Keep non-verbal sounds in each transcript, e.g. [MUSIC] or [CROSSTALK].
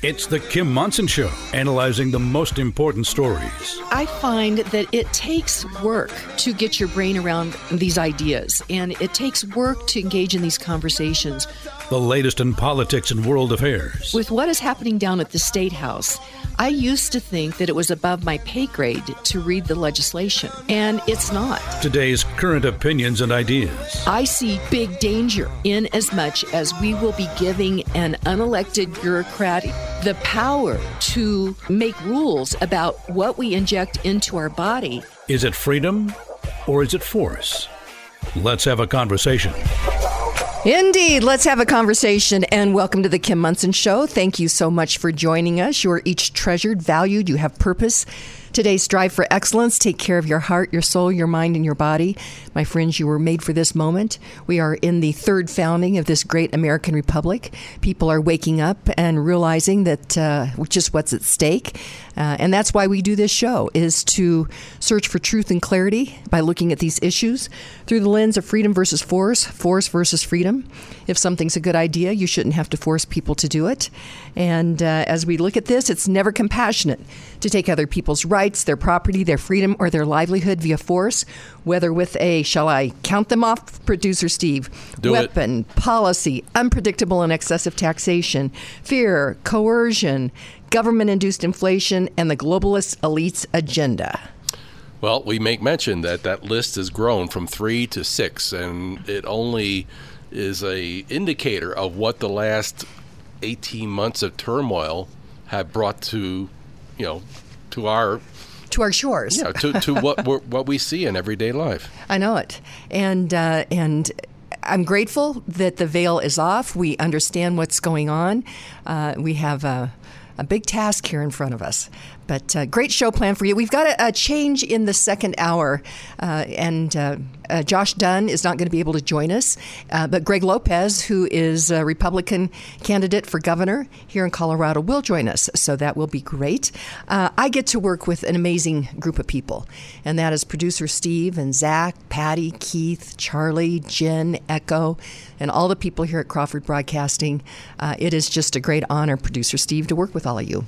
It's the Kim Monson Show, analyzing the most important stories. I find that it takes work to get your brain around these ideas, and it takes work to engage in these conversations. The latest in politics and world affairs. With what is happening down at the State House, I used to think that it was above my pay grade to read the legislation, and it's not. Today's current opinions and ideas. I see big danger in as much as we will be giving an unelected bureaucrat the power to make rules about what we inject into our body. Is it freedom or is it force? Let's have a conversation. Indeed. Let's have a conversation and welcome to the Kim Monson Show. Thank you so much for joining us. You're each treasured, valued, you have purpose. Today, strive for excellence. Take care of your heart, your soul, your mind, and your body. My friends, you were made for this moment. We are in the third founding of this great American Republic. People are waking up and realizing that uh, just what's at stake. Uh, and that's why we do this show is to search for truth and clarity by looking at these issues through the lens of freedom versus force, force versus freedom. If something's a good idea, you shouldn't have to force people to do it. And uh, as we look at this, it's never compassionate to take other people's rights, their property, their freedom, or their livelihood via force, whether with a, shall I count them off, producer Steve? Do weapon, it. policy, unpredictable and excessive taxation, fear, coercion, government induced inflation, and the globalist elite's agenda. Well, we make mention that that list has grown from three to six, and it only is a indicator of what the last 18 months of turmoil have brought to, you know, to our to our shores. Yeah, to, to what what we see in everyday life. I know it, and uh, and. I'm grateful that the veil is off. We understand what's going on. Uh, we have a, a big task here in front of us. But uh, great show plan for you. We've got a, a change in the second hour, uh, and uh, uh Josh Dunn is not going to be able to join us. Uh, but Greg Lopez, who is a Republican candidate for governor here in Colorado, will join us. So that will be great. Uh, I get to work with an amazing group of people, and that is producer Steve and Zach, Patty, Keith, Charlie, Jen, Echo, and all the people here at Crawford Broadcasting. it is just a great honor, producer Steve, to work with all of you.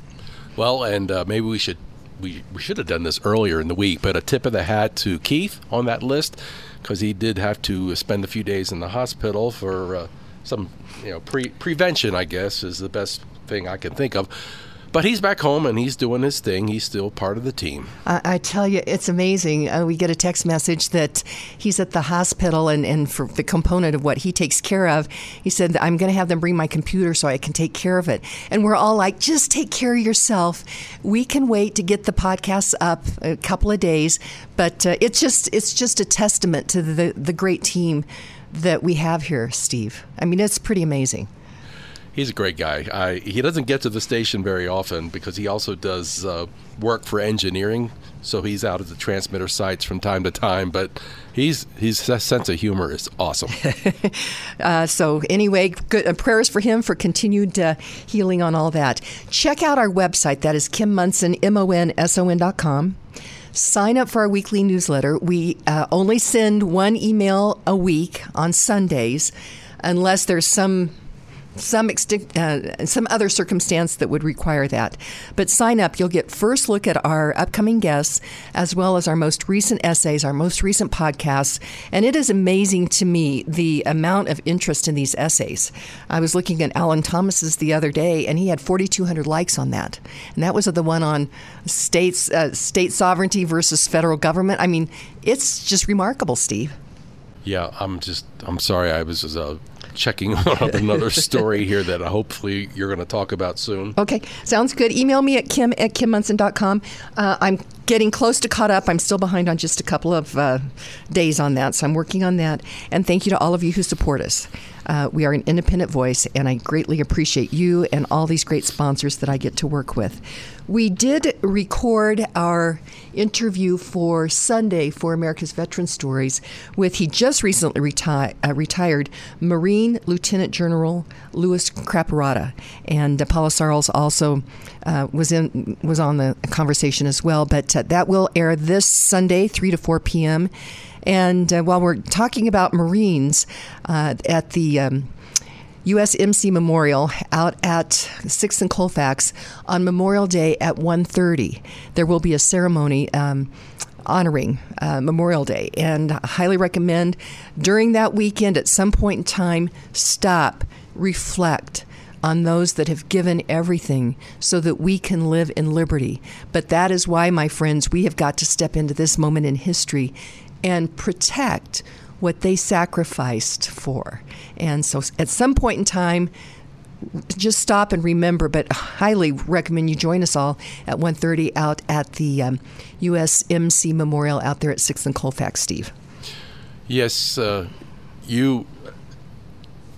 Well, and uh, maybe we should we, we should have done this earlier in the week, but a tip of the hat to Keith on that list because he did have to spend a few days in the hospital for uh, some you know pre- prevention. I guess is the best thing I can think of. But he's back home and he's doing his thing. He's still part of the team. I, I tell you, it's amazing. Uh, we get a text message that he's at the hospital, and, and for the component of what he takes care of, he said, I'm going to have them bring my computer so I can take care of it. And we're all like, just take care of yourself. We can wait to get the podcast up a couple of days, but uh, it's just it's just a testament to the the great team that we have here, Steve. I mean, it's pretty amazing he's a great guy. I, he doesn't get to the station very often because he also does uh, work for engineering. So he's out at the transmitter sites from time to time, but he's his sense of humor is awesome. [LAUGHS] uh, so anyway, good uh, prayers for him for continued uh, healing on all that. Check out our website. That is Kim Monson M O N S O N dot com. Sign up for our weekly newsletter. We uh, only send one email a week on Sundays, unless there's some some uh, some other circumstance that would require that. But sign up. You'll get first look at our upcoming guests as well as our most recent essays, our most recent podcasts. And it is amazing to me the amount of interest in these essays. I was looking at Alan Thomas's the other day, and he had 4,200 likes on that. And that was the one on states, uh, state sovereignty versus federal government. I mean, it's just remarkable, Steve. Yeah, I'm just I'm sorry I was uh, checking [LAUGHS] on another [LAUGHS] story here that hopefully you're going to talk about soon. Okay, sounds good. Email me at kim at kimmonson.com. Uh, I'm getting close to caught up. I'm still behind on just a couple of uh, days on that, so I'm working on that. And thank you to all of you who support us. Uh, we are an independent voice, and I greatly appreciate you and all these great sponsors that I get to work with. We did record our interview for Sunday for America's Veteran Stories with he just recently reti- uh, retired Marine Lieutenant General Lewis Craparotta, and uh, Paula Sarles also uh, was in was on the conversation as well. But uh, that will air this Sunday, three to four p.m. And uh, while we're talking about Marines uh, at the um, USMC Memorial out at 6th and Colfax on Memorial Day at 1.30. There will be a ceremony um, honoring uh, Memorial Day, and I highly recommend during that weekend at some point in time, stop, reflect, on those that have given everything so that we can live in liberty. But that is why, my friends, we have got to step into this moment in history and protect what they sacrificed for. And so at some point in time, just stop and remember, but highly recommend you join us all at 1.30 out at the um, USMC Memorial out there at 6th and Colfax, Steve. Yes, uh, you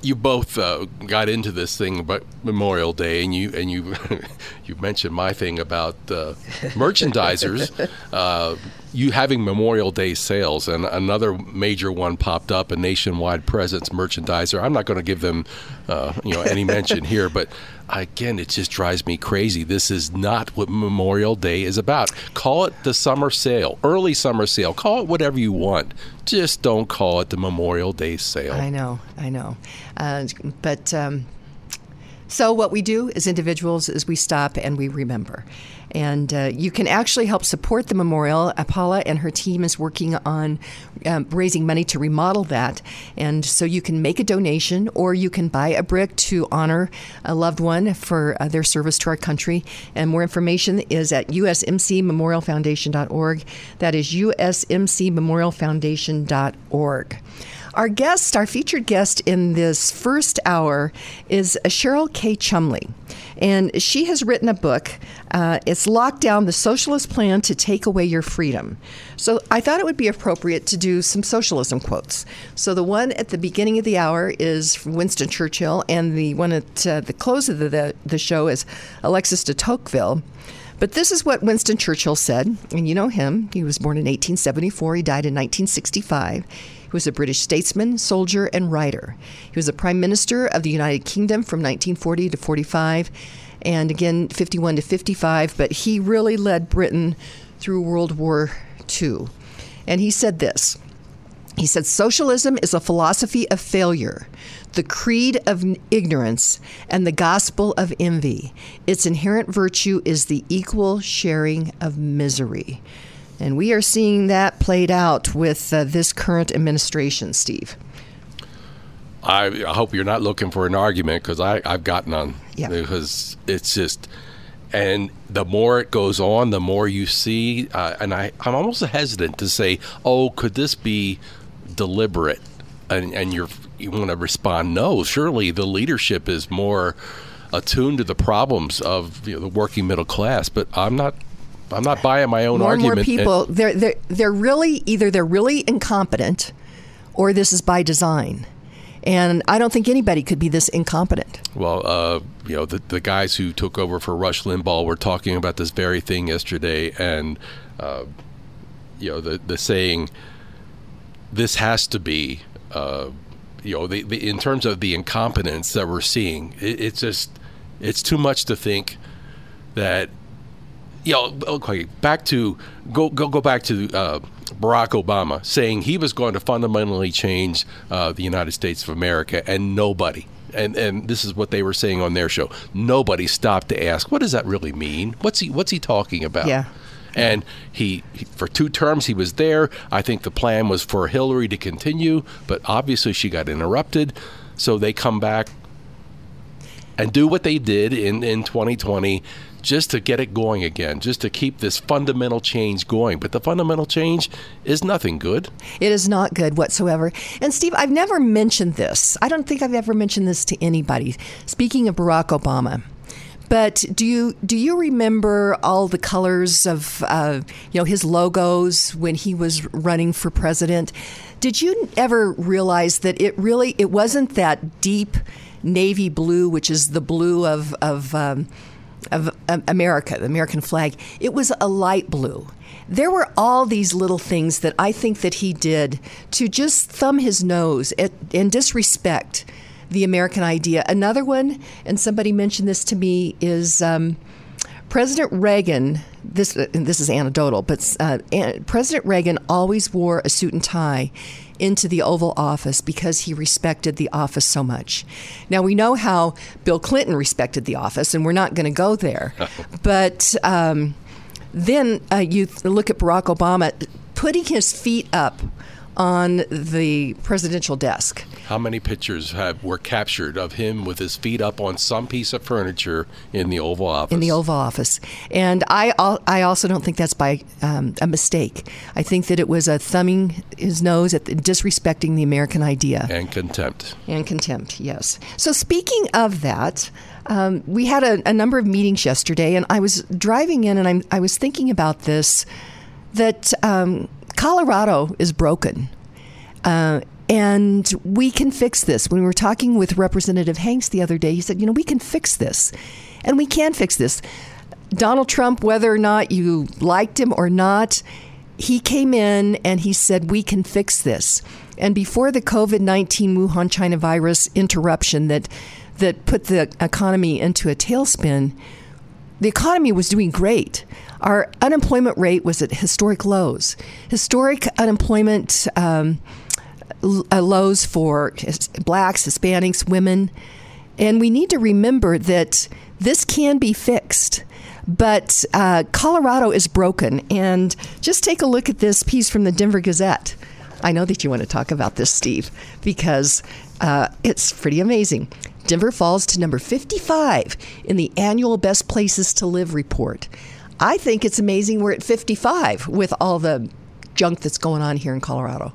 you both uh, got into this thing about Memorial Day, and you and you [LAUGHS] you mentioned my thing about uh, merchandisers. [LAUGHS] Uh, you having Memorial Day sales, and another major one popped up, a nationwide presence merchandiser. I'm not going to give them, uh, you know, any mention here, but again, it just drives me crazy. This is not what Memorial Day is about. Call it the summer sale, early summer sale. Call it whatever you want. Just don't call it the Memorial Day sale. I know, I know, uh, but. Um so, what we do as individuals is we stop and we remember. And uh, you can actually help support the memorial. Apala and her team is working on um, raising money to remodel that. And so you can make a donation or you can buy a brick to honor a loved one for uh, their service to our country. And more information is at usmcmemorialfoundation.org. That is usmcmemorialfoundation.org. Our guest, our featured guest in this first hour, is Cheryl K. Chumley. And she has written a book. Uh, it's Lockdown the Socialist Plan to Take Away Your Freedom. So I thought it would be appropriate to do some socialism quotes. So the one at the beginning of the hour is from Winston Churchill, and the one at uh, the close of the, the, the show is Alexis de Tocqueville. But this is what Winston Churchill said, and you know him. He was born in 1874, he died in 1965. He was a British statesman, soldier, and writer. He was a Prime Minister of the United Kingdom from 1940 to 45, and again 51 to 55, but he really led Britain through World War II. And he said this He said, Socialism is a philosophy of failure the creed of ignorance, and the gospel of envy. Its inherent virtue is the equal sharing of misery. And we are seeing that played out with uh, this current administration, Steve. I, I, hope you're not looking for an argument because I've got none. Yeah. Because it's just, and the more it goes on, the more you see, uh, and I, I'm almost hesitant to say, oh, could this be deliberate? And, and you're, you want to respond, no, surely the leadership is more attuned to the problems of you know, the working middle class, but I'm not I'm not buying my own more argument. More people, they're, they're, they're really either they're really incompetent or this is by design. And I don't think anybody could be this incompetent. Well, uh, you know, the, the guys who took over for Rush Limbaugh were talking about this very thing yesterday. And, uh, you know, the, the saying, this has to be, uh, you know, the, the, in terms of the incompetence that we're seeing, it, it's just, it's too much to think that you know, okay, back to go go go back to uh, Barack Obama saying he was going to fundamentally change uh, the United States of America, and nobody. And, and this is what they were saying on their show. Nobody stopped to ask, what does that really mean? What's he What's he talking about? Yeah. And he, he, for two terms, he was there. I think the plan was for Hillary to continue, but obviously she got interrupted. So they come back and do what they did in, in 2020 just to get it going again, just to keep this fundamental change going. But the fundamental change is nothing good. It is not good whatsoever. And Steve, I've never mentioned this. I don't think I've ever mentioned this to anybody. Speaking of Barack Obama. But do you do you remember all the colors of uh, you know his logos when he was running for president? Did you ever realize that it really it wasn't that deep navy blue, which is the blue of of um, of America, the American flag, it was a light blue. There were all these little things that I think that he did to just thumb his nose at, and disrespect the American idea. Another one, and somebody mentioned this to me, is um, President Reagan, this this is anecdotal, but uh, President Reagan always wore a suit and tie into the Oval Office because he respected the office so much. Now we know how Bill Clinton respected the office, and we're not going to go there. [LAUGHS] but um, then uh, you look at Barack Obama putting his feet up on the presidential desk. How many pictures have were captured of him with his feet up on some piece of furniture in the Oval Office? In the Oval Office, and I I also don't think that's by um, a mistake. I think that it was a thumbing his nose at the, disrespecting the American idea and contempt and contempt. Yes. So speaking of that. Um, we had a, a number of meetings yesterday, and I was driving in, and I'm, I was thinking about this that um, Colorado is broken. Uh, and we can fix this. When we were talking with Representative Hanks the other day, he said, you know, we can fix this. And we can fix this. Donald Trump, whether or not you liked him or not, he came in and he said, we can fix this. And before the COVID 19 Wuhan China virus interruption that, that put the economy into a tailspin, the economy was doing great. Our unemployment rate was at historic lows. Historic unemployment um, uh, lows for blacks, Hispanics, women. And we need to remember that this can be fixed. But uh, Colorado is broken. And just take a look at this piece from the Denver Gazette. I know that you want to talk about this, Steve, because uh, it's pretty amazing. Denver falls to number 55 in the annual Best Places to Live report. I think it's amazing we're at 55 with all the junk that's going on here in Colorado.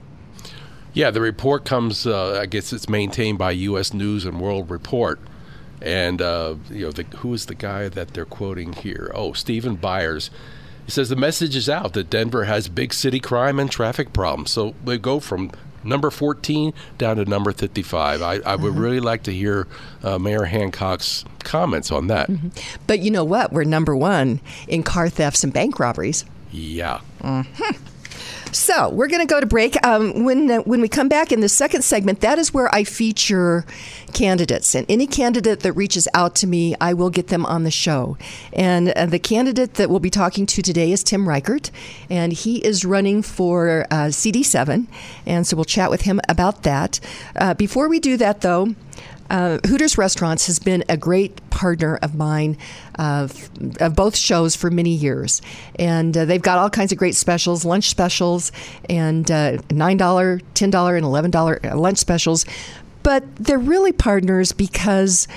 Yeah, the report comes. Uh, I guess it's maintained by U.S. News and World Report, and uh, you know the, who is the guy that they're quoting here? Oh, Stephen Byers. He says the message is out that Denver has big city crime and traffic problems. So we go from number 14 down to number 55. I, I would uh-huh. really like to hear uh, Mayor Hancock's comments on that. Mm-hmm. But you know what? We're number one in car thefts and bank robberies. Yeah. Mm-hmm. So we're going to go to break. Um, when uh, when we come back in the second segment, that is where I feature candidates, and any candidate that reaches out to me, I will get them on the show. And uh, the candidate that we'll be talking to today is Tim Reichert, and he is running for uh, CD7, and so we'll chat with him about that. Uh, before we do that, though. Uh, Hooters Restaurants has been a great partner of mine uh, of both shows for many years. And uh, they've got all kinds of great specials, lunch specials, and uh, $9, $10, and $11 lunch specials. But they're really partners because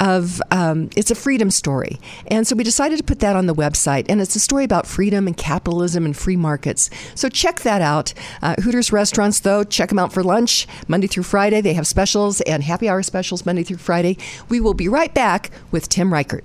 of um, it's a freedom story. And so we decided to put that on the website. And it's a story about freedom and capitalism and free markets. So check that out. Uh, Hooters restaurants, though, check them out for lunch Monday through Friday. They have specials and happy hour specials Monday through Friday. We will be right back with Tim Reichert.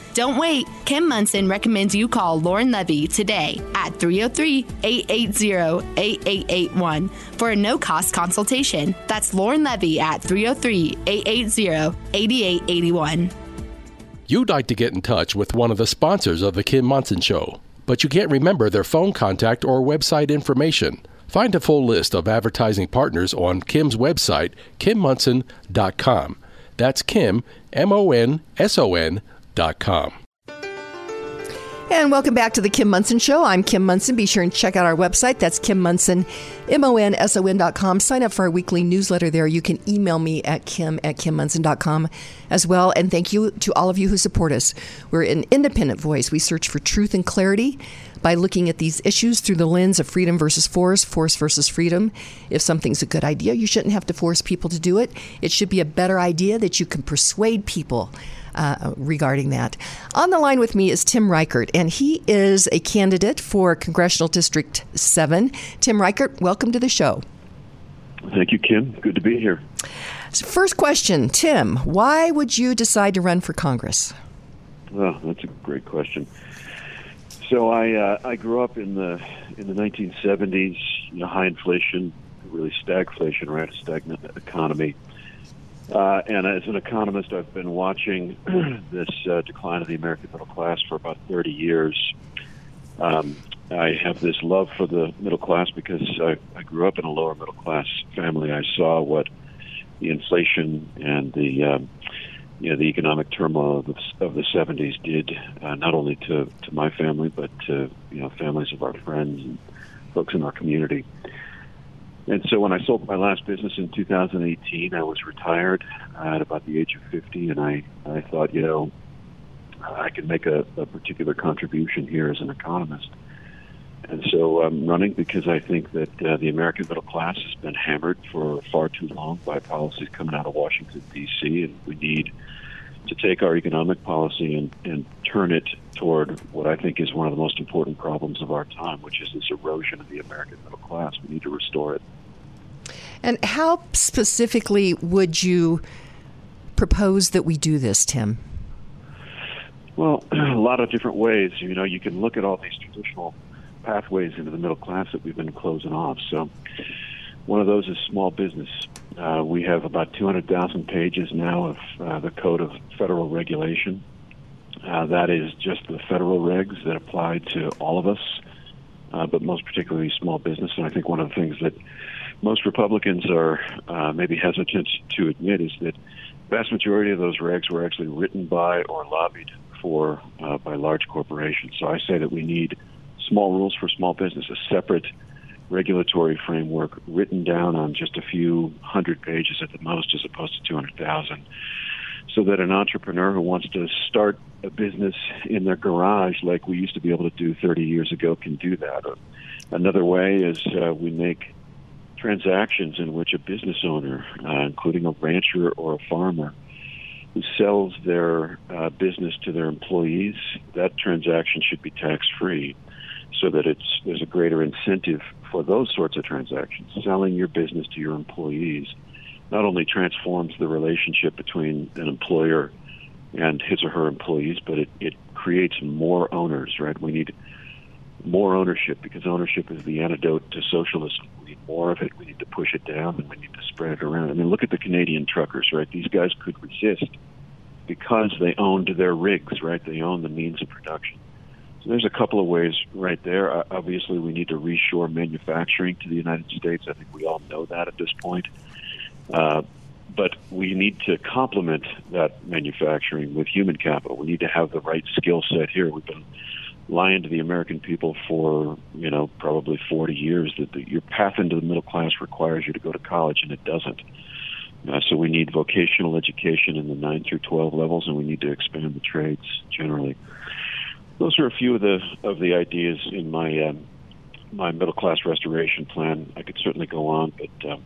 Don't wait. Kim Monson recommends you call Lauren Levy today at 303 880 8881 for a no cost consultation. That's Lauren Levy at 303 880 8881. You'd like to get in touch with one of the sponsors of The Kim Monson Show but you can't remember their phone contact or website information. Find a full list of advertising partners on Kim's website, kimmonson.com. That's Kim, M O N S O N com. And welcome back to the Kim Monson Show. I'm Kim Monson. Be sure and check out our website. That's Kim Monson, M-O-N-S-O-N dot com. Sign up for our weekly newsletter there. You can email me at kim at kimmonson.com as well. And thank you to all of you who support us. We're an independent voice. We search for truth and clarity by looking at these issues through the lens of freedom versus force, force versus freedom. If something's a good idea, you shouldn't have to force people to do it. It should be a better idea that you can persuade people uh, regarding that. On the line with me is Tim Reichert, and he is a candidate for Congressional District 7. Tim Reichert, welcome to the show. Thank you, Kim. Good to be here. So first question, Tim, why would you decide to run for Congress? Well, that's a great question. So I uh, I grew up in the in the 1970s, you know, high inflation, really stagflation, right? A stagnant economy. Uh, and as an economist, I've been watching [CLEARS THROAT] this uh, decline of the American middle class for about 30 years. Um, I have this love for the middle class because I, I grew up in a lower middle class family. I saw what the inflation and the um, you know the economic turmoil of the, of the 70s did uh, not only to to my family but to you know families of our friends and folks in our community. And so when I sold my last business in 2018, I was retired at about the age of 50, and I I thought you know I can make a, a particular contribution here as an economist. And so I'm running because I think that uh, the American middle class has been hammered for far too long by policies coming out of Washington, D.C., and we need to take our economic policy and, and turn it toward what I think is one of the most important problems of our time, which is this erosion of the American middle class. We need to restore it. And how specifically would you propose that we do this, Tim? Well, [CLEARS THROAT] a lot of different ways. You know, you can look at all these traditional pathways into the middle class that we've been closing off. So, one of those is small business. Uh, we have about 200,000 pages now of uh, the Code of Federal Regulation. Uh, that is just the federal regs that apply to all of us, uh, but most particularly small business. And I think one of the things that most Republicans are uh, maybe hesitant to admit is that the vast majority of those regs were actually written by or lobbied for uh, by large corporations. So I say that we need small rules for small business, a separate regulatory framework written down on just a few hundred pages at the most, as opposed to 200,000, so that an entrepreneur who wants to start a business in their garage, like we used to be able to do 30 years ago, can do that. Another way is uh, we make transactions in which a business owner, uh, including a rancher or a farmer, who sells their uh, business to their employees, that transaction should be tax free so that it's there's a greater incentive for those sorts of transactions. Selling your business to your employees not only transforms the relationship between an employer and his or her employees, but it, it creates more owners, right? We need more ownership because ownership is the antidote to socialism. We need more of it. We need to push it down and we need to spread it around. I mean, look at the Canadian truckers, right? These guys could resist because they owned their rigs, right? They own the means of production. So there's a couple of ways right there. Uh, obviously, we need to reshore manufacturing to the United States. I think we all know that at this point. Uh, but we need to complement that manufacturing with human capital. We need to have the right skill set here. We've been lying to the American people for you know probably 40 years that the, your path into the middle class requires you to go to college, and it doesn't. Uh, so we need vocational education in the 9 through 12 levels, and we need to expand the trades generally those are a few of the of the ideas in my um, my middle class restoration plan. I could certainly go on, but. Um,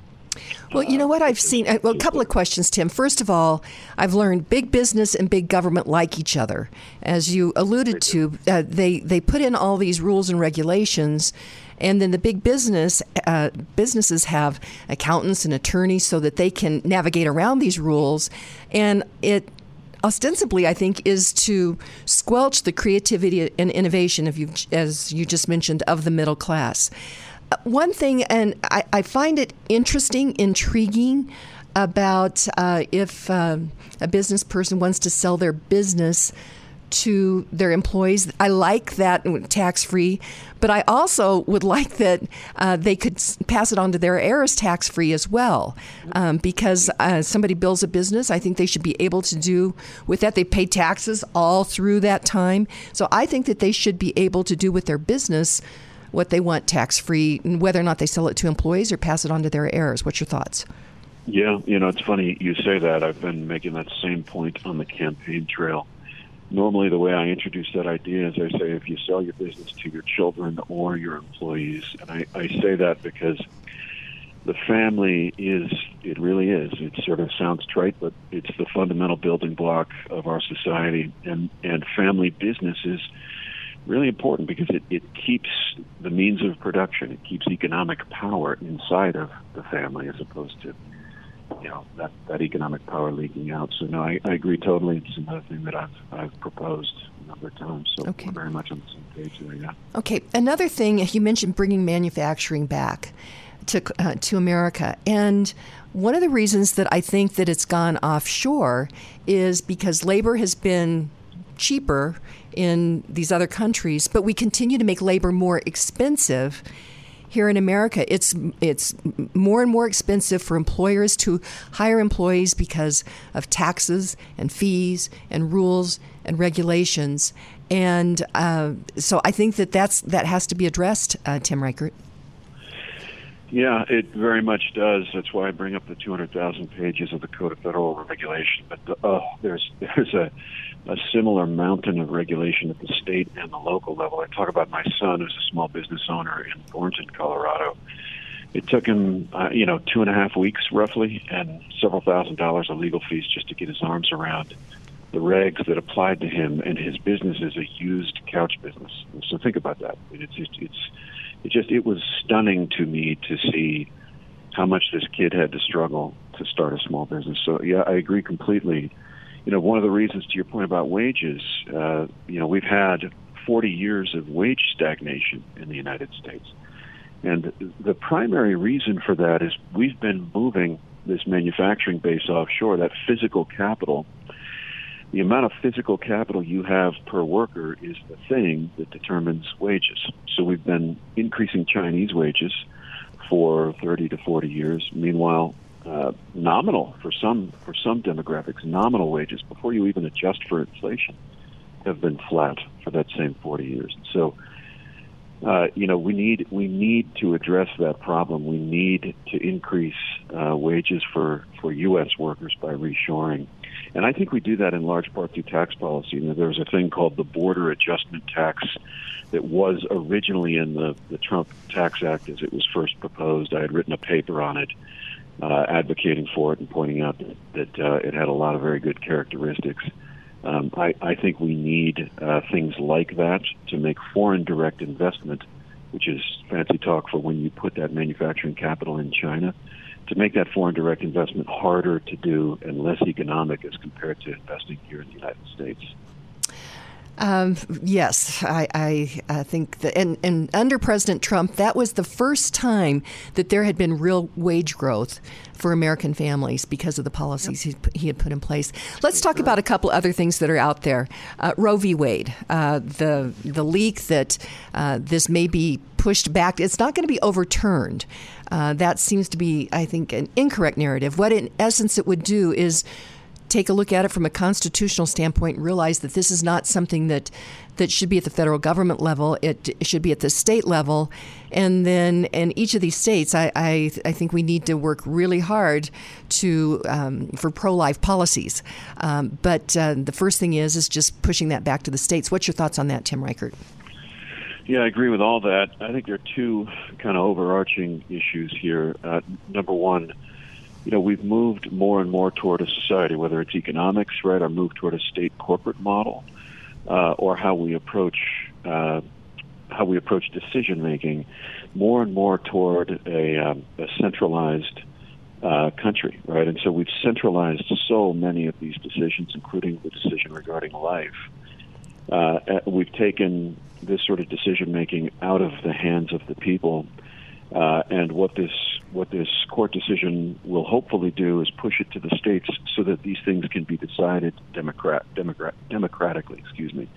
well, you know what I've seen. Uh, well, a couple of questions, Tim. First of all, I've learned big business and big government like each other. As you alluded to, uh, they they put in all these rules and regulations, and then the big business uh, businesses have accountants and attorneys so that they can navigate around these rules, and it ostensibly, I think, is to squelch the creativity and innovation of you, as you just mentioned, of the middle class. Uh, one thing, and I, I find it interesting, intriguing about uh, if uh, a business person wants to sell their business to their employees. I like that tax free, but I also would [LAUGHS] like that uh, they could pass it on to their heirs tax free as well. Um, because uh, somebody builds a business, I think they should be able to do with that. They pay taxes all through that time. So I think that they should be able to do with their business what they want tax free, whether or not they sell it to employees or pass it on to their heirs. What's your thoughts? Yeah, you know, it's funny you say that. I've been making that same point on the campaign trail normally the way I introduce that idea is I say if you sell your business to your children or your employees, and I, I say that because the family is it really is. It sort of sounds trite but it's the fundamental building block of our society. And and family business is really important because it, it keeps the means of production. It keeps economic power inside of the family as opposed to you know that that economic power leaking out. So no, I, I agree totally. It's another thing that I've I've proposed a number of times. So okay. we're very much on the same page there. Yeah. Okay. Another thing you mentioned bringing manufacturing back to uh, to America, and one of the reasons that I think that it's gone offshore is because labor has been cheaper in these other countries, but we continue to make labor more expensive here in America. It's it's more and more expensive for employers to hire employees because of taxes and fees and rules and regulations. And uh, so I think that that's that has to be addressed, uh, Tim Reichert. Yeah, it very much does. That's why I bring up the 200,000 pages of the Code of Federal Regulation. But the, oh, there's [LAUGHS] there's a a similar mountain of regulation at the state and the local level. I talk about my son, who's a small business owner in Thornton, Colorado. It took him, uh, you know, two and a half weeks roughly, and several thousand dollars of legal fees just to get his arms around the regs that applied to him. And his business is a used couch business. So think about that. It's just, it's it just it was stunning to me to see how much this kid had to struggle to start a small business. So yeah, I agree completely you know, one of the reasons to your point about wages, uh, you know, we've had 40 years of wage stagnation in the United States. And the primary reason for that is we've been moving this manufacturing base offshore, that physical capital. The amount of physical capital you have per worker is the thing that determines wages. So we've been increasing Chinese wages for 30 to 40 years. Meanwhile, uh, nominal for some for some demographics. Nominal wages before you even adjust for inflation have been flat for that same 40 years. So, uh, you know, we need we need to address that problem. We need to increase uh, wages for for U.S. workers by reshoring, and I think we do that in large part through tax policy. You know, there was a thing called the border adjustment tax that was originally in the the Trump Tax Act as it was first proposed. I had written a paper on it uh, advocating for it and pointing out that, that uh, it had a lot of very good characteristics. Um, I, I think we need uh, things like that to make foreign direct investment, which is fancy talk for when you put that manufacturing capital in China, to make that foreign direct investment harder to do and less economic as compared to investing here in the United States. Um, yes, I, I, I, think that, and, and under President Trump, that was the first time that there had been real wage growth for American families because of the policies yep. he, he, had put in place. Let's talk about a couple other things that are out there. Uh, Roe v. Wade, uh, the the leak that uh, this may be pushed back. It's not going to be overturned. Uh, that seems to be, I think, an incorrect narrative. What in essence it would do is take a look at it from a constitutional standpoint and realize that this is not something that that should be at the federal government level. It, should be at the state level, and then in each of these states, I I, I think we need to work really hard to um, for pro life policies. Um, but uh, the first thing is is just pushing that back to the states. What's your thoughts on that, Tim Reichert? Yeah, I agree with all that. I think there are two kind of overarching issues here. Uh, number one you know, we've moved more and more toward a society, whether it's economics, right, or move toward a state corporate model, uh, or how we approach uh, how we approach decision making, more and more toward a, um, a centralized uh, country, right? And so we've centralized so many of these decisions, including the decision regarding life. Uh, we've taken this sort of decision making out of the hands of the people uh, and what this what this court decision will hopefully do is push it to the states so that these things can be decided democrat, democrat democratically. Excuse me.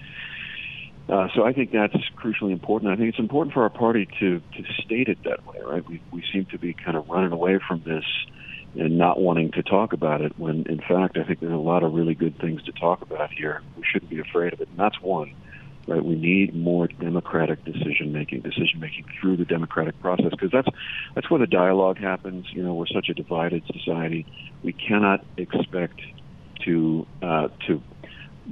Uh, so I think that's crucially important. I think it's important for our party to to state it that way. Right? We we seem to be kind of running away from this and not wanting to talk about it. When in fact, I think there's a lot of really good things to talk about here. We shouldn't be afraid of it, and that's one right? We need more democratic decision making, decision making through the democratic process, because that's that's where the dialogue happens. You know, we're such a divided society. We cannot expect to uh, to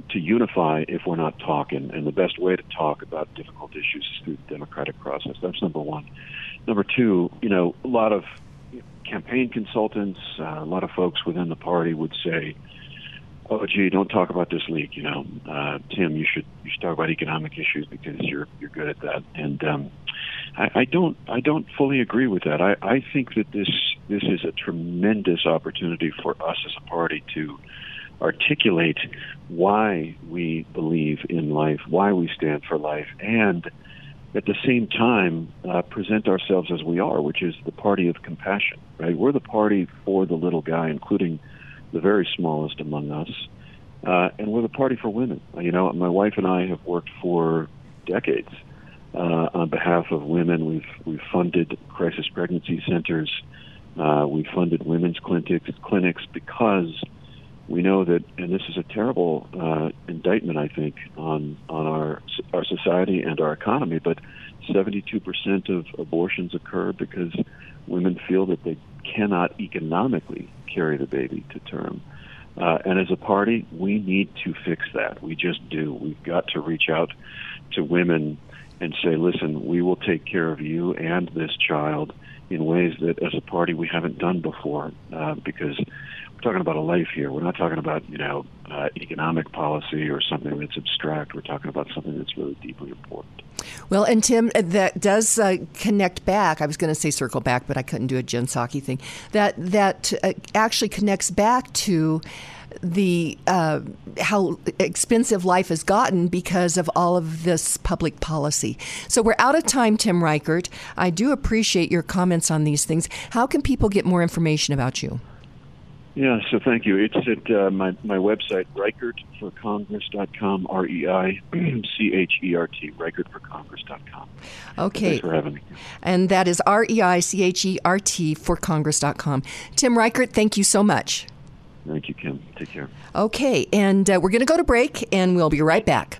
to unify if we're not talking. And the best way to talk about difficult issues is through the democratic process. That's number one. Number two, you know, a lot of campaign consultants, uh, a lot of folks within the party would say, oh gee, don't talk about this leak. You know, uh, Tim, you should you should talk about economic issues because you're you're good at that. And um, I, I don't I don't fully agree with that. I, I think that this this is a tremendous opportunity for us as a party to articulate why we believe in life, why we stand for life, and at the same time uh, present ourselves as we are, which is the party of compassion. Right? We're the party for the little guy, including the very smallest among us, uh, and we're the party for women. You know, my wife and I have worked for decades uh, on behalf of women. We've we've funded crisis pregnancy centers. Uh, we funded women's clinics clinics because we know that, and this is a terrible uh, indictment, I think, on on our our society and our economy. But 72% of abortions occur because women feel that they cannot economically carry the baby to term. Uh, and as a party, we need to fix that. We just do. We've got to reach out to women and say, listen, we will take care of you and this child in ways that as a party we haven't done before uh, because talking about a life here. We're not talking about you know uh, economic policy or something that's abstract. We're talking about something that's really deeply important. Well, and Tim, uh, that does uh, connect back. I was going to say circle back, but I couldn't do a Jen Psaki thing. That that uh, actually connects back to the uh, how expensive life has gotten because of all of this public policy. So we're out of time, Tim Reichert. I do appreciate your comments on these things. How can people get more information about you? Yeah, so thank you. It's at uh, my, my website, reichertforcongress.com, R E I C H E R T, reichertforcongress.com. Okay. Thanks for having me. And that is R E I C H E R T for Congress.com. Tim Reichert, thank you so much. Thank you, Kim. Take care. Okay, and uh, we're going to go to break, and we'll be right back.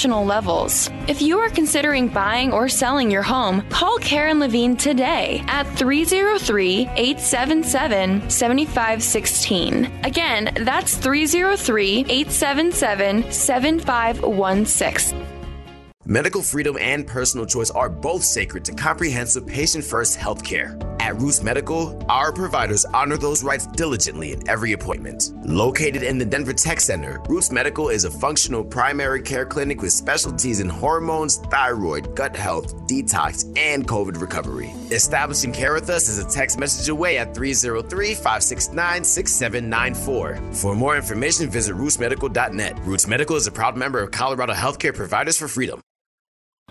national levels. If you are considering buying or selling your home, call Karen Levine today at 303 877 7516. Again, that's 303 877 7516. Medical freedom and personal choice are both sacred to comprehensive patient first healthcare. At Roots Medical, our providers honor those rights diligently in every appointment. Located in the Denver Tech Center, Roots Medical is a functional primary care clinic with specialties in hormones, thyroid, gut health, detox, and COVID recovery. Establishing care with us is a text message away at 303 569 6794. For more information, visit rootsmedical.net. Roots Medical is a proud member of Colorado Healthcare Providers for Freedom.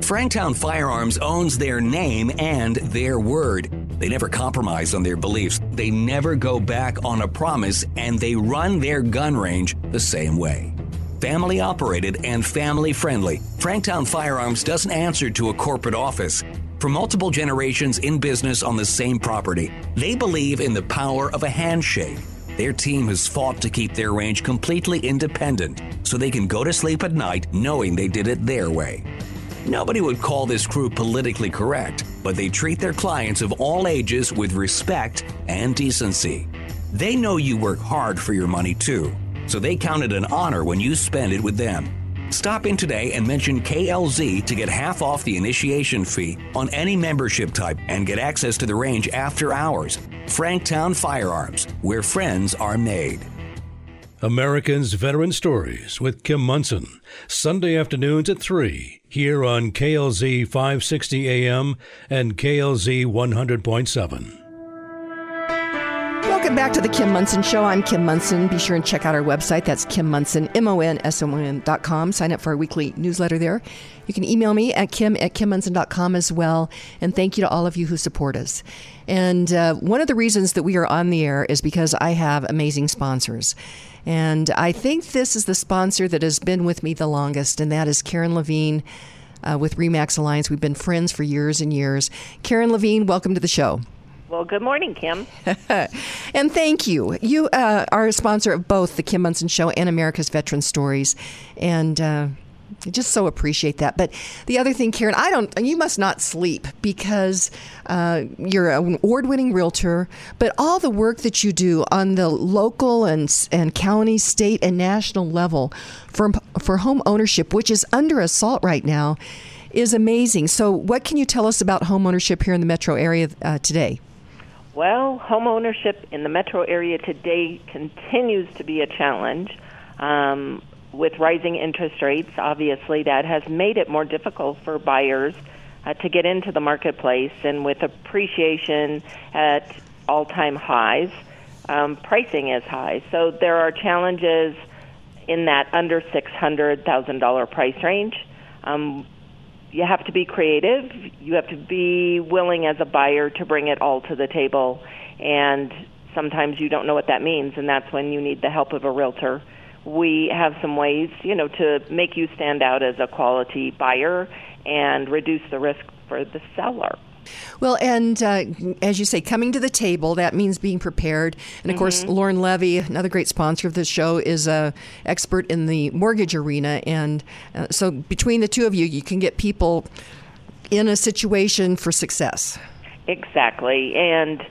Franktown Firearms owns their name and their word. They never compromise on their beliefs, they never go back on a promise, and they run their gun range the same way. Family operated and family friendly, Franktown Firearms doesn't answer to a corporate office. For multiple generations in business on the same property, they believe in the power of a handshake. Their team has fought to keep their range completely independent so they can go to sleep at night knowing they did it their way. Nobody would call this crew politically correct, but they treat their clients of all ages with respect and decency. They know you work hard for your money too, so they count it an honor when you spend it with them. Stop in today and mention KLZ to get half off the initiation fee on any membership type and get access to the range after hours. Franktown Firearms, where friends are made. Americans Veteran Stories with Kim Monson, Sunday afternoons at 3 here on KLZ 560 AM and KLZ 100.7. Welcome back to the Kim Monson Show. I'm Kim Monson. Be sure and check out our website. That's Kim Monson, M-O-N-S-O-N dot com. Sign up for our weekly newsletter there. You can email me at kim at kimmonson.com as well. And thank you to all of you who support us. And uh, one of the reasons that we are on the air is because I have amazing sponsors. And I think this is the sponsor that has been with me the longest, and that is Karen Levine uh, with Remax Alliance. We've been friends for years and years. Karen Levine, welcome to the show. Well, good morning, Kim. [LAUGHS] and thank you. You uh, are a sponsor of both the Kim Monson Show and America's Veteran Stories. And uh, I just so appreciate that. But the other thing, Karen, I don't. You must not sleep because uh, you're an award-winning realtor. But all the work that you do on the local and and county, state, and national level for for home ownership, which is under assault right now, is amazing. So, what can you tell us about home ownership here in the metro area uh, today? Well, home ownership in the metro area today continues to be a challenge. Um, with rising interest rates, obviously, that has made it more difficult for buyers uh, to get into the marketplace. And with appreciation at all time highs, um, pricing is high. So there are challenges in that under $600,000 price range. Um, you have to be creative. You have to be willing as a buyer to bring it all to the table. And sometimes you don't know what that means, and that's when you need the help of a realtor we have some ways, you know, to make you stand out as a quality buyer and reduce the risk for the seller. Well, and uh, as you say, coming to the table, that means being prepared. And of mm-hmm. course, Lauren Levy, another great sponsor of this show, is a expert in the mortgage arena. And uh, so between the two of you, you can get people in a situation for success. Exactly. And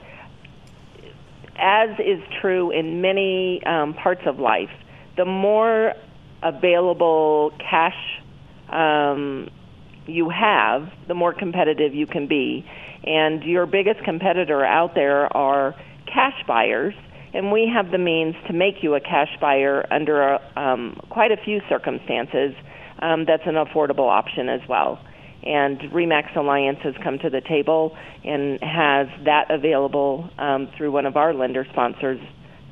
as is true in many um, parts of life, the more available cash um, you have, the more competitive you can be. And your biggest competitor out there are cash buyers, and we have the means to make you a cash buyer under um, quite a few circumstances. Um, that's an affordable option as well. And Remax Alliance has come to the table and has that available um, through one of our lender sponsors,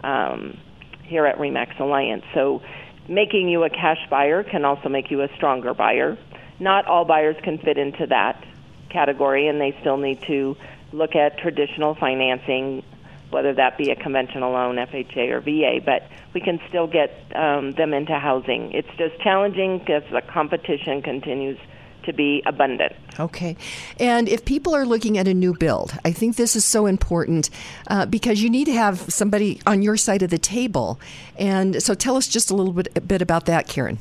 um, here at Remax Alliance. So making you a cash buyer can also make you a stronger buyer. Not all buyers can fit into that category, and they still need to look at traditional financing, whether that be a conventional loan, FHA, or VA. But we can still get um, them into housing. It's just challenging because the competition continues to be abundant. Okay. And if people are looking at a new build, I think this is so important uh, because you need to have somebody on your side of the table. And so tell us just a little bit, a bit about that, Karen.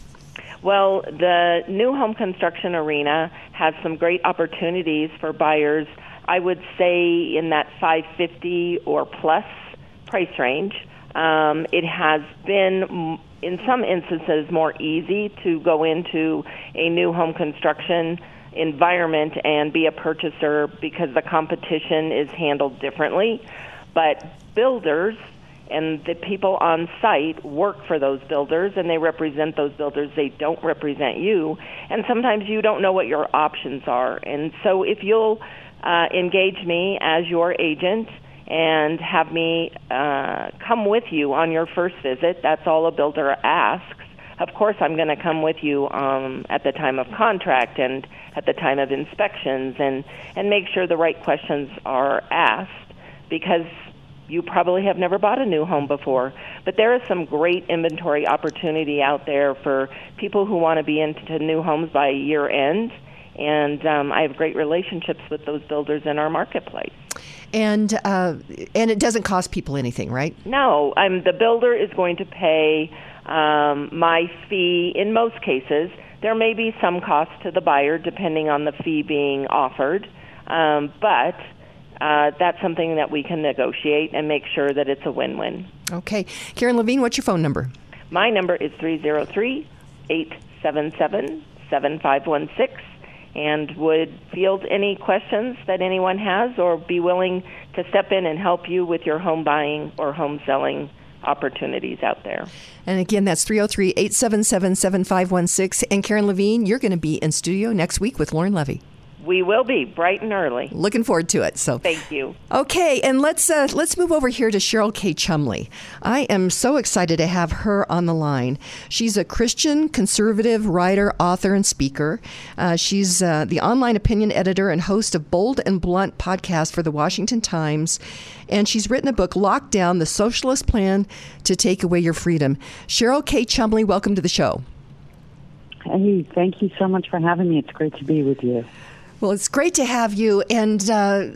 Well, the new home construction arena has some great opportunities for buyers. I would say in that 550 or plus price range. Um, it has been in some instances more easy to go into a new home construction environment and be a purchaser because the competition is handled differently. But builders and the people on site work for those builders and they represent those builders. They don't represent you. And sometimes you don't know what your options are. And so if you'll uh, engage me as your agent, and have me uh, come with you on your first visit. That's all a builder asks. Of course, I'm going to come with you um, at the time of contract and at the time of inspections, and and make sure the right questions are asked because you probably have never bought a new home before. But there is some great inventory opportunity out there for people who want to be into new homes by year end, and um, I have great relationships with those builders in our marketplace. And uh, and it doesn't cost people anything, right? No, um, the builder is going to pay um, my fee in most cases. There may be some cost to the buyer depending on the fee being offered, um, but uh, that's something that we can negotiate and make sure that it's a win win. Okay. Karen Levine, what's your phone number? My number is 303 877 7516 and would field any questions that anyone has or be willing to step in and help you with your home buying or home selling opportunities out there. And again, that's 303 877 7516. And Karen Levine, you're going to be in studio next week with Lauren Levy. We will be bright and early. Looking forward to it. So thank you. Okay, and let's uh, let's move over here to Cheryl K. Chumley. I am so excited to have her on the line. She's a Christian conservative writer, author, and speaker. Uh, she's uh, the online opinion editor and host of Bold and Blunt podcast for the Washington Times, and she's written a book, "Lockdown: The Socialist Plan to Take Away Your Freedom." Cheryl K. Chumley, welcome to the show. Hey, thank you so much for having me. It's great to be with you. Well, it's great to have you. And uh,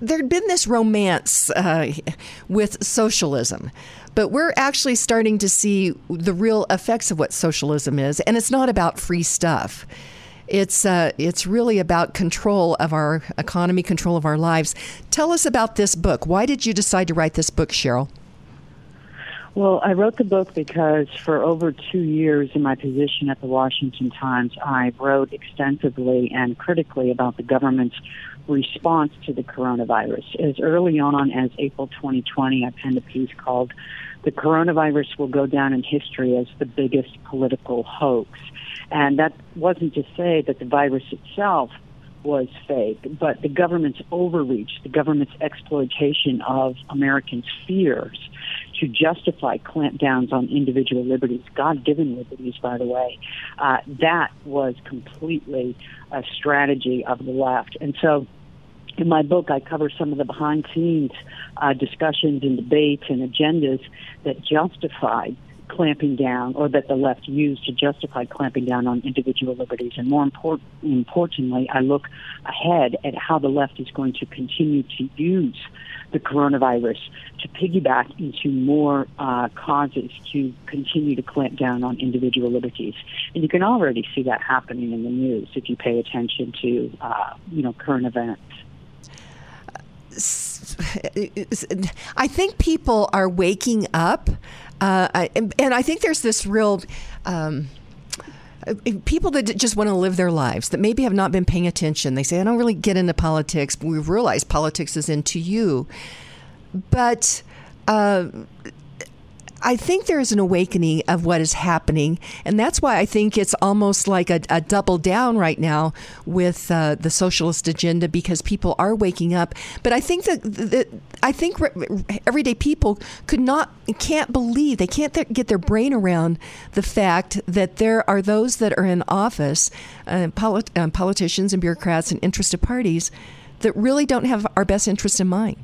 there'd been this romance uh, with socialism, but we're actually starting to see the real effects of what socialism is. And it's not about free stuff. It's uh, it's really about control of our economy, control of our lives. Tell us about this book. Why did you decide to write this book, Cheryl? Well, I wrote the book because for over two years in my position at the Washington Times, I wrote extensively and critically about the government's response to the coronavirus. As early on as April 2020, I penned a piece called The Coronavirus Will Go Down in History as the Biggest Political Hoax. And that wasn't to say that the virus itself was fake, but the government's overreach, the government's exploitation of Americans' fears to justify clampdowns on individual liberties, God given liberties, by the way, uh, that was completely a strategy of the left. And so in my book, I cover some of the behind scenes uh, discussions and debates and agendas that justified clamping down or that the left used to justify clamping down on individual liberties. And more import- importantly, I look ahead at how the left is going to continue to use the coronavirus to piggyback into more uh, causes to continue to clamp down on individual liberties. And you can already see that happening in the news if you pay attention to, uh, you know, current events. I think people are waking up, uh, and, and, I think there's this real. Um, people that just want to live their lives that maybe have not been paying attention. They say, I don't really get into politics, but we realize politics is into you. But uh, I think there is an awakening of what is happening, and that's why I think it's almost like a, a double down right now with uh, the socialist agenda because people are waking up. But I think that, I think everyday people could not, can't believe they can't th- get their brain around the fact that there are those that are in office, uh, polit- uh, politicians and bureaucrats and interested parties that really don't have our best interest in mind.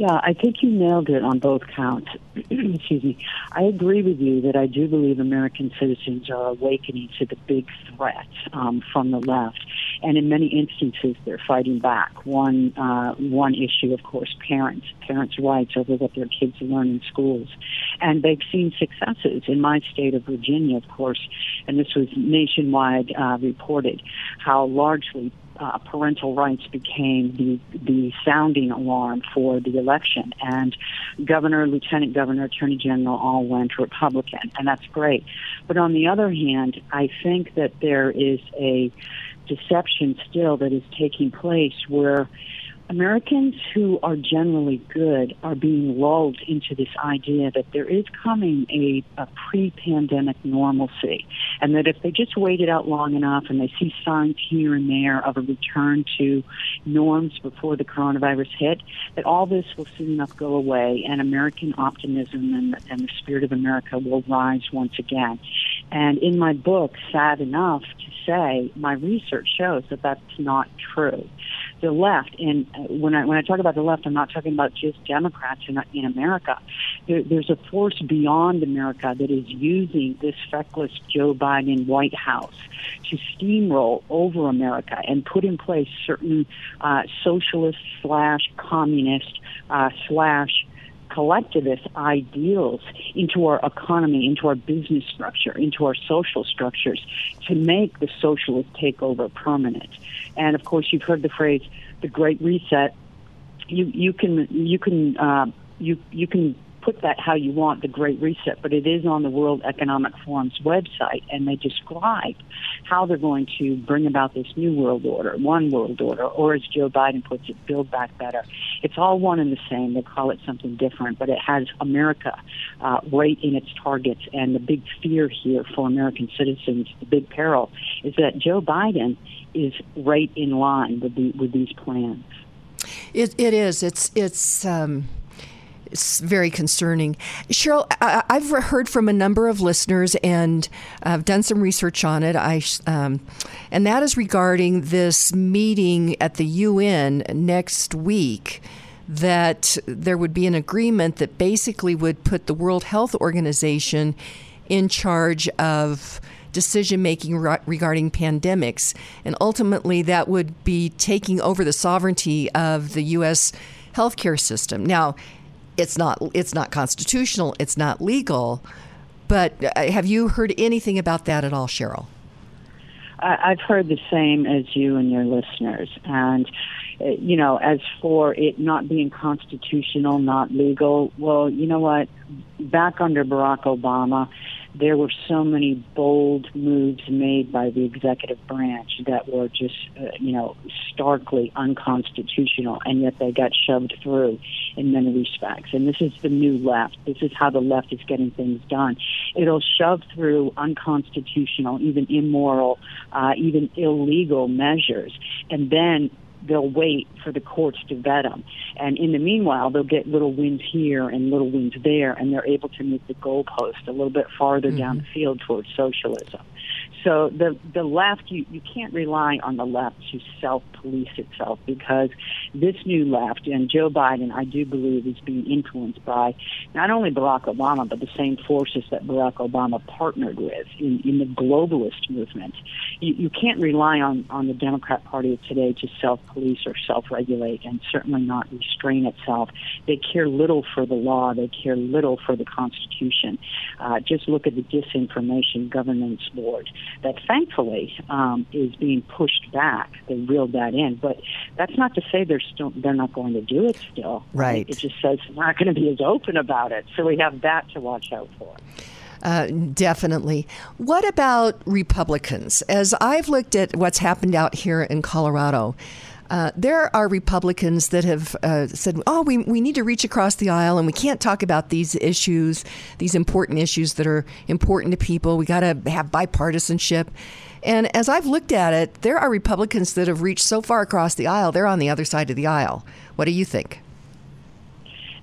Yeah, I think you nailed it on both counts. [CLEARS THROAT] Excuse me. I agree with you that I do believe American citizens are awakening to the big threat um, from the left, and in many instances they're fighting back. One uh, one issue, of course, parents parents' rights over what their kids learn in schools, and they've seen successes in my state of Virginia, of course, and this was nationwide uh, reported how largely uh, parental rights became the the sounding alarm for the election, and governor, lieutenant governor, attorney general all went Republican, and that's great. But on the other hand, I think that there is a deception still that is taking place where Americans who are generally good are being lulled into this idea that there is coming a, a pre pandemic normalcy, and that if they just wait it out long enough and they see signs here and there of a return to norms before the coronavirus hit, that all this will soon enough go away and American optimism and, and the spirit of America will rise once again. And in my book, sad enough to say, my research shows that that's not true the left, and uh, when I when I talk about the left, I'm not talking about just Democrats in in America. There, there's a force beyond America that is using this feckless Joe Biden White House to steamroll over America and put in place certain uh, socialist slash communist uh, slash collectivist ideals into our economy, into our business structure, into our social structures to make the socialist takeover permanent. And of course, you've heard the phrase "the Great Reset." You you can you can uh, you you can put that how you want, the Great Reset, but it is on the World Economic Forum's website, and they describe how they're going to bring about this new world order, one world order, or as Joe Biden puts it, build back better. It's all one and the same. They call it something different, but it has America uh, right in its targets, and the big fear here for American citizens, the big peril, is that Joe Biden is right in line with the, with these plans. It, it is. It's it's. Um it's very concerning. Cheryl, I, have heard from a number of listeners, and I've done some research on it. I, um, and that is regarding this meeting at the UN next week. That there would be an agreement that basically would put the World Health Organization in charge of decision making regarding pandemics. And ultimately, that would be taking over the sovereignty of the U.S. healthcare system. Now, it's not it's not constitutional. It's not legal. But uh, have you heard anything about that at all, Cheryl? I've heard the same as you and your listeners, and uh, you know, as for it not being constitutional, not legal, well, you know what? Back under Barack Obama, there were so many bold moves made by the executive branch that were just, uh, you know, starkly unconstitutional, and yet they got shoved through in many respects. And this is the new left. This is how the left is getting things done. It'll shove through unconstitutional, even immoral, uh, even illegal measures, and then they'll wait for the courts to vet them. And in the meanwhile, they'll get little wins here and little wins there, and they're able to move the goalpost a little bit farther mm-hmm. down the field towards socialism. So the the left, you, you can't rely on the left to self police itself because this new left and Joe Biden, I do believe, is being influenced by not only Barack Obama but the same forces that Barack Obama partnered with in, in the globalist movement. You, you can't rely on on the Democrat Party of today to self police or self regulate and certainly not restrain itself. They care little for the law. They care little for the Constitution. Uh, just look at the Disinformation Governance Board that thankfully um, is being pushed back. They reeled that in, but that's not to say they're still they're not going to do it still. Right. It just says they're not going to be as open about it. So we have that to watch out for. Uh, definitely. What about Republicans? As I've looked at what's happened out here in Colorado, uh, there are Republicans that have uh, said, oh, we, we need to reach across the aisle and we can't talk about these issues, these important issues that are important to people. We got to have bipartisanship. And as I've looked at it, there are Republicans that have reached so far across the aisle, they're on the other side of the aisle. What do you think?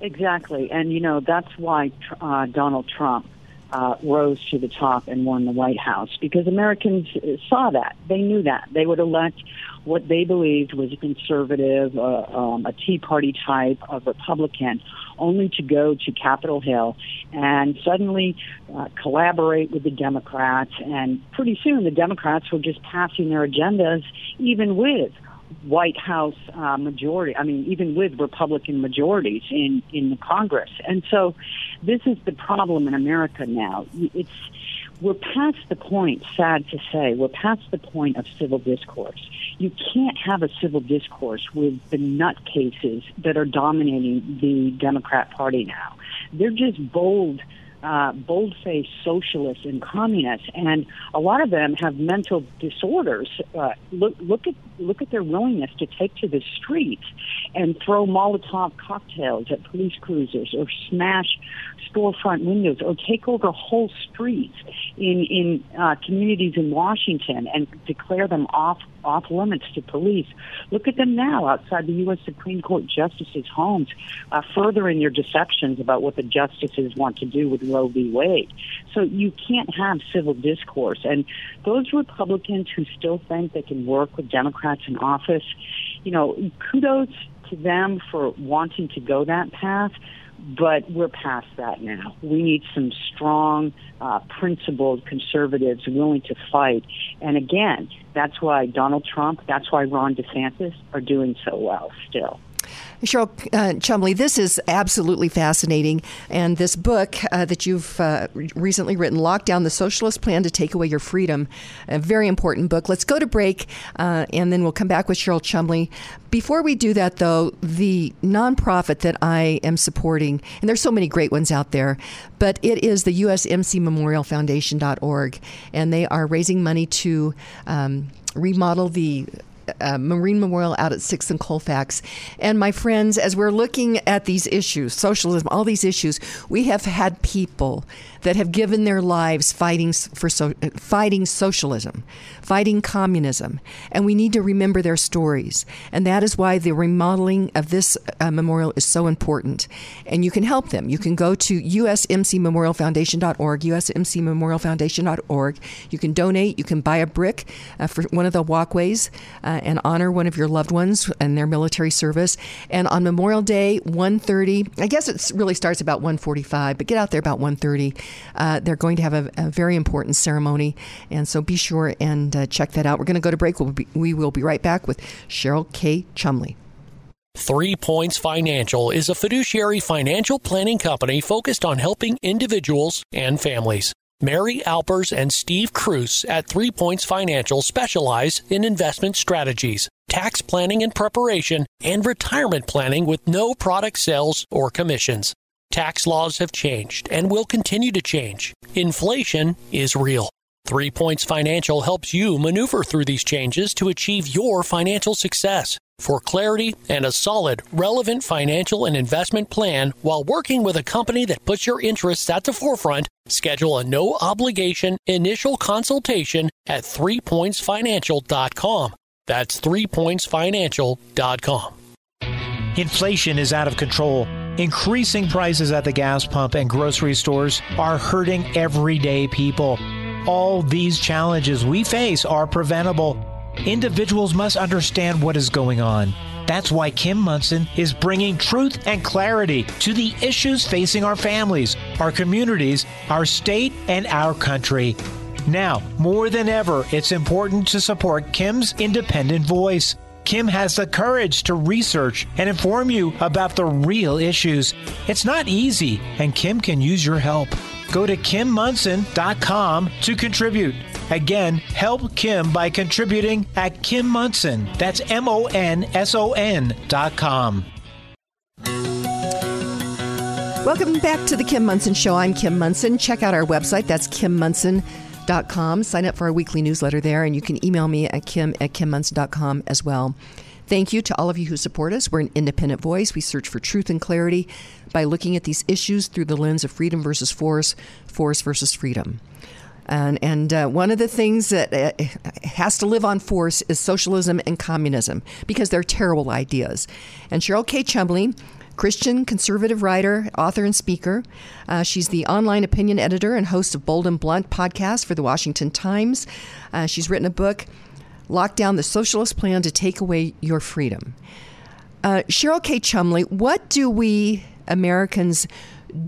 Exactly. And, you know, that's why uh, Donald Trump uh, rose to the top and won the White House because Americans saw that. They knew that. They would elect what they believed was a conservative, uh, um, a Tea Party type of Republican, only to go to Capitol Hill and suddenly uh, collaborate with the Democrats. And pretty soon the Democrats were just passing their agendas, even with White House uh, majority. I mean, even with Republican majorities in in the Congress. And so, this is the problem in America now. It's we're past the point. Sad to say, we're past the point of civil discourse. You can't have a civil discourse with the nutcases that are dominating the Democrat Party now. They're just bold uh, bold-faced socialists and communists, and a lot of them have mental disorders. Uh, look, look at look at their willingness to take to the streets and throw Molotov cocktails at police cruisers, or smash storefront windows, or take over whole streets in in uh, communities in Washington and declare them off off limits to police. Look at them now outside the U.S. Supreme Court justices' homes, uh, furthering your deceptions about what the justices want to do with Roe v. Wade. So you can't have civil discourse. And those Republicans who still think they can work with Democrats in office, you know, kudos to them for wanting to go that path but we're past that now. We need some strong, uh, principled conservatives willing to fight. And again, that's why Donald Trump, that's why Ron DeSantis are doing so well still. Cheryl uh, Chumley, this is absolutely fascinating. And this book uh, that you've uh, recently written, Lockdown the Socialist Plan to Take Away Your Freedom, a very important book. Let's go to break uh, and then we'll come back with Cheryl Chumley. Before we do that, though, the nonprofit that I am supporting, and there's so many great ones out there, but it is the USMC Memorial Foundation.org, and they are raising money to um, remodel the uh, Marine Memorial out at 6th and Colfax. And my friends, as we're looking at these issues, socialism, all these issues, we have had people that have given their lives fighting for so, fighting socialism, fighting communism, and we need to remember their stories. And that is why the remodeling of this uh, memorial is so important. And you can help them. You can go to usmcmemorialfoundation.org, usmcmemorialfoundation.org. You can donate. You can buy a brick uh, for one of the walkways. Uh, uh, and honor one of your loved ones and their military service. And on Memorial Day, 1.30, I guess it really starts about 1.45, but get out there about 1.30. Uh, they're going to have a, a, very important ceremony, and so be sure and uh, check that out. We're going to go to break. We'll be, we will be right back with Cheryl K. Chumley. Three Points Financial is a fiduciary financial planning company focused on helping individuals and families. Mary Alpers and Steve Cruz at Three Points Financial specialize in investment strategies, tax planning and preparation, and retirement planning with no product sales or commissions. Tax laws have changed and will continue to change. Inflation is real. Three Points Financial helps you maneuver through these changes to achieve your financial success. For clarity and a solid, relevant financial and investment plan while working with a company that puts your interests at the forefront, schedule a no obligation initial consultation at threepointsfinancial.com. That's threepointsfinancial.com. Inflation is out of control. Increasing prices at the gas pump and grocery stores are hurting everyday people. All these challenges we face are preventable Individuals must understand what is going on. That's why Kim Monson is bringing truth and clarity to the issues facing our families, our communities, our state, and our country. Now, more than ever, it's important to support Kim's independent voice. Kim has the courage to research and inform you about the real issues. It's not easy, and Kim can use your help. Go to kimmonson.com to contribute. Again, help Kim by contributing at Kim Monson. That's M O N S O N dot com. Welcome back to the Kim Monson Show. I'm Kim Monson. Check out our website. That's kimmonson.com. Sign up for our weekly newsletter there, and you can email me at kim at kimmonson.com as well. Thank you to all of you who support us. We're an independent voice. We search for truth and clarity by looking at these issues through the lens of freedom versus force, force versus freedom. And, and uh, one of the things that uh, has to live on force is socialism and communism because they're terrible ideas. And Cheryl K. Chumley, Christian conservative writer, author, and speaker. Uh, she's the online opinion editor and host of Bold and Blunt podcast for the Washington Times. Uh, she's written a book, Lockdown the Socialist Plan to Take Away Your Freedom. Uh, Cheryl K. Chumley, what do we Americans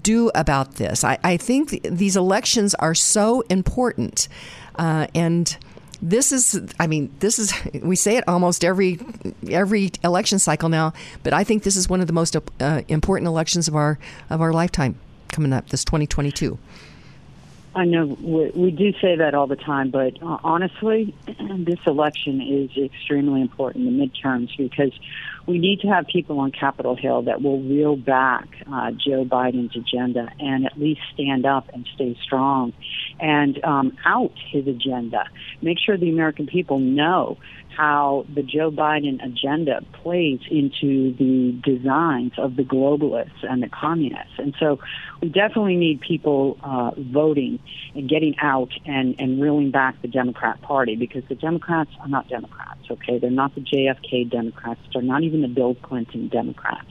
do about this? I, I think th- these elections are so important. Uh, and this is i mean this is we say it almost every every election cycle now but i think this is one of the most uh, important elections of our of our lifetime coming up this 2022 I know we, we do say that all the time, but uh, honestly, [CLEARS THROAT] this election is extremely important, the midterms, because we need to have people on Capitol Hill that will reel back uh, Joe Biden's agenda and at least stand up and stay strong and um, out his agenda. Make sure the American people know how the Joe Biden agenda plays into the designs of the globalists and the communists. And so we definitely need people uh, voting and getting out and, and reeling back the Democrat Party because the Democrats are not Democrats, okay? They're not the JFK Democrats. They're not even the Bill Clinton Democrats.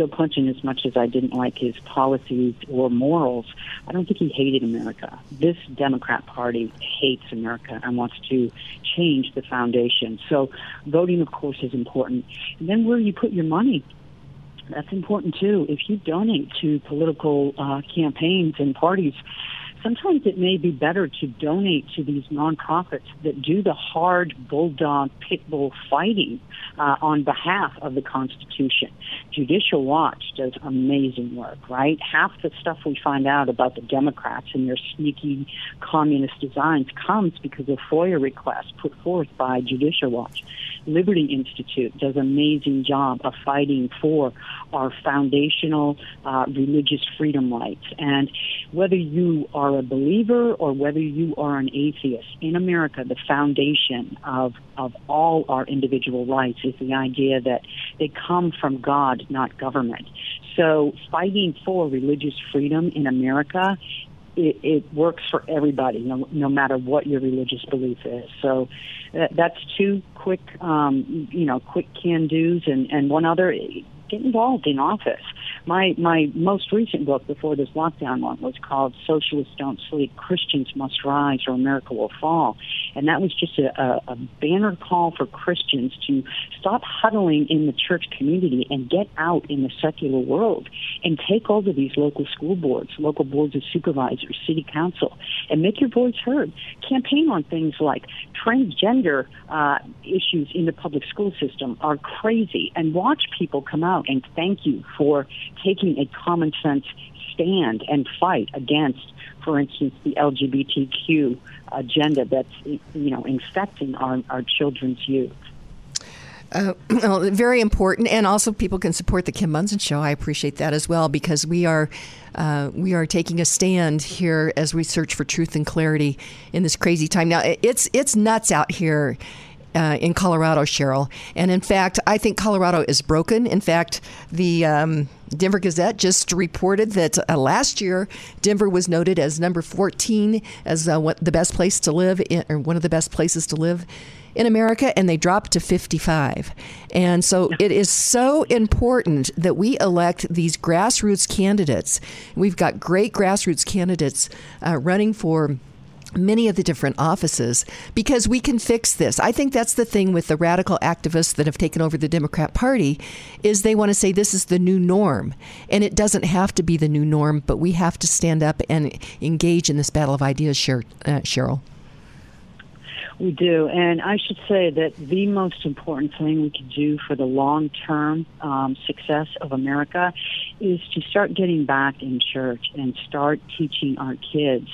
Bill Clinton, as much as I didn't like his policies or morals, I don't think he hated America. This Democrat Party hates America and wants to change the foundation. So voting, of course, is important. And then where you put your money, that's important too. If you donate to political uh, campaigns and parties, sometimes it may be better to donate to these nonprofits that do the hard bulldog pit bull fighting uh, on behalf of the Constitution. Judicial Watch does amazing work, right? Half the stuff we find out about the Democrats and their sneaky communist designs comes because of FOIA requests put forth by Judicial Watch. Liberty Institute does an amazing job of fighting for our foundational uh, religious freedom rights. And whether you are a believer or whether you are an atheist, in America, the foundation of, of all our individual rights is the idea that they come from God, not government. So fighting for religious freedom in America it, it works for everybody, no, no matter what your religious belief is. So that, that's two quick, um, you know, quick can dos, and and one other. Get involved in office. My my most recent book before this lockdown one was called "Socialists Don't Sleep: Christians Must Rise or America Will Fall," and that was just a, a, a banner call for Christians to stop huddling in the church community and get out in the secular world and take over these local school boards, local boards of supervisors, city council, and make your voice heard. Campaign on things like transgender uh, issues in the public school system are crazy, and watch people come out and thank you for taking a common sense stand and fight against, for instance, the LGBTQ agenda that's you know infecting our, our children's youth. Uh, [CLEARS THROAT] well, very important, and also people can support the Kim Monson Show. I appreciate that as well because we are uh, we are taking a stand here as we search for truth and clarity in this crazy time. Now, it's it's nuts out here. Uh, in Colorado, Cheryl. And in fact, I think Colorado is broken. In fact, the um, Denver Gazette just reported that uh, last year Denver was noted as number 14 as uh, what the best place to live, in, or one of the best places to live in America, and they dropped to 55. And so it is so important that we elect these grassroots candidates. We've got great grassroots candidates uh, running for many of the different offices because we can fix this. I think that's the thing with the radical activists that have taken over the Democrat Party is they want to say this is the new norm and it doesn't have to be the new norm, but we have to stand up and engage in this battle of ideas, uh, Cheryl. We do. And I should say that the most important thing we can do for the long term um, success of America is to start getting back in church and start teaching our kids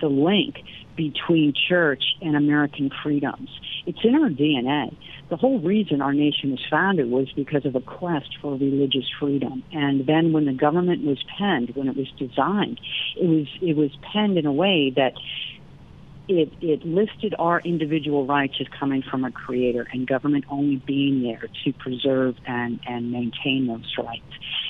the link between church and American freedoms. It's in our DNA. The whole reason our nation was founded was because of a quest for religious freedom. And then when the government was penned, when it was designed, it was it was penned in a way that it, it listed our individual rights as coming from a creator and government only being there to preserve and, and maintain those rights.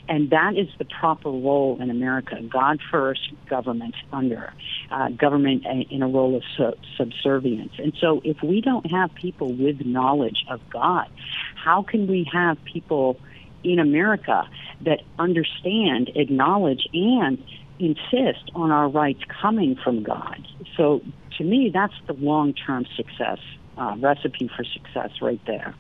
And that is the proper role in America. God first, government under, uh, government in a role of sub- subservience. And so if we don't have people with knowledge of God, how can we have people in America that understand, acknowledge, and insist on our rights coming from God? So to me, that's the long term success uh, recipe for success right there.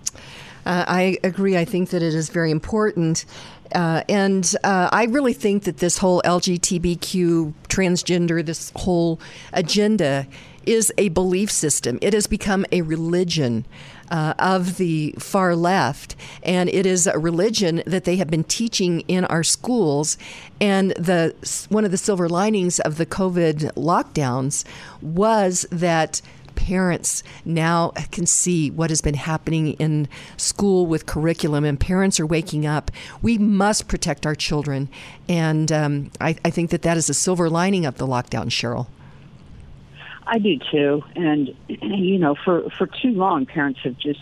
Uh, I agree. I think that it is very important. Uh, and uh, I really think that this whole LGBTQ, transgender, this whole agenda is a belief system. It has become a religion. Uh, of the far left, and it is a religion that they have been teaching in our schools. And the one of the silver linings of the COVID lockdowns was that parents now can see what has been happening in school with curriculum, and parents are waking up. We must protect our children, and um, I, I think that that is a silver lining of the lockdown, Cheryl. I do too, and [CLEARS THROAT] you know, for for too long, parents have just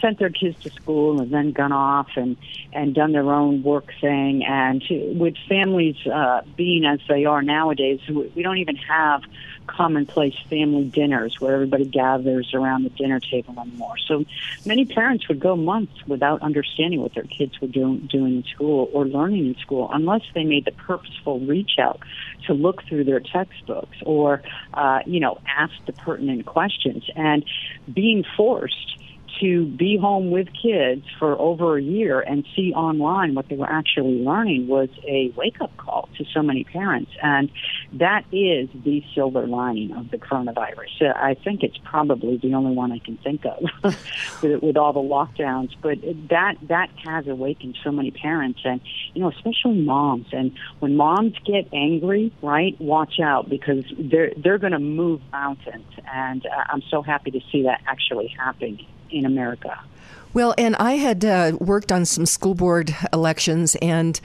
sent their kids to school and then gone off and and done their own work thing. And with families uh, being as they are nowadays, we don't even have commonplace family dinners where everybody gathers around the dinner table anymore. So many parents would go months without understanding what their kids were doing, doing in school or learning in school unless they made the purposeful reach out to look through their textbooks or, uh, you know, ask the pertinent questions. And being forced to be home with kids for over a year and see online what they were actually learning was a wake up call to so many parents. And that is the silver lining of the coronavirus. I think it's probably the only one I can think of [LAUGHS] with, with all the lockdowns. But that, that has awakened so many parents and, you know, especially moms. And when moms get angry, right, watch out because they're, they're going to move mountains. And uh, I'm so happy to see that actually happening in America. Well, and I had uh, worked on some school board elections and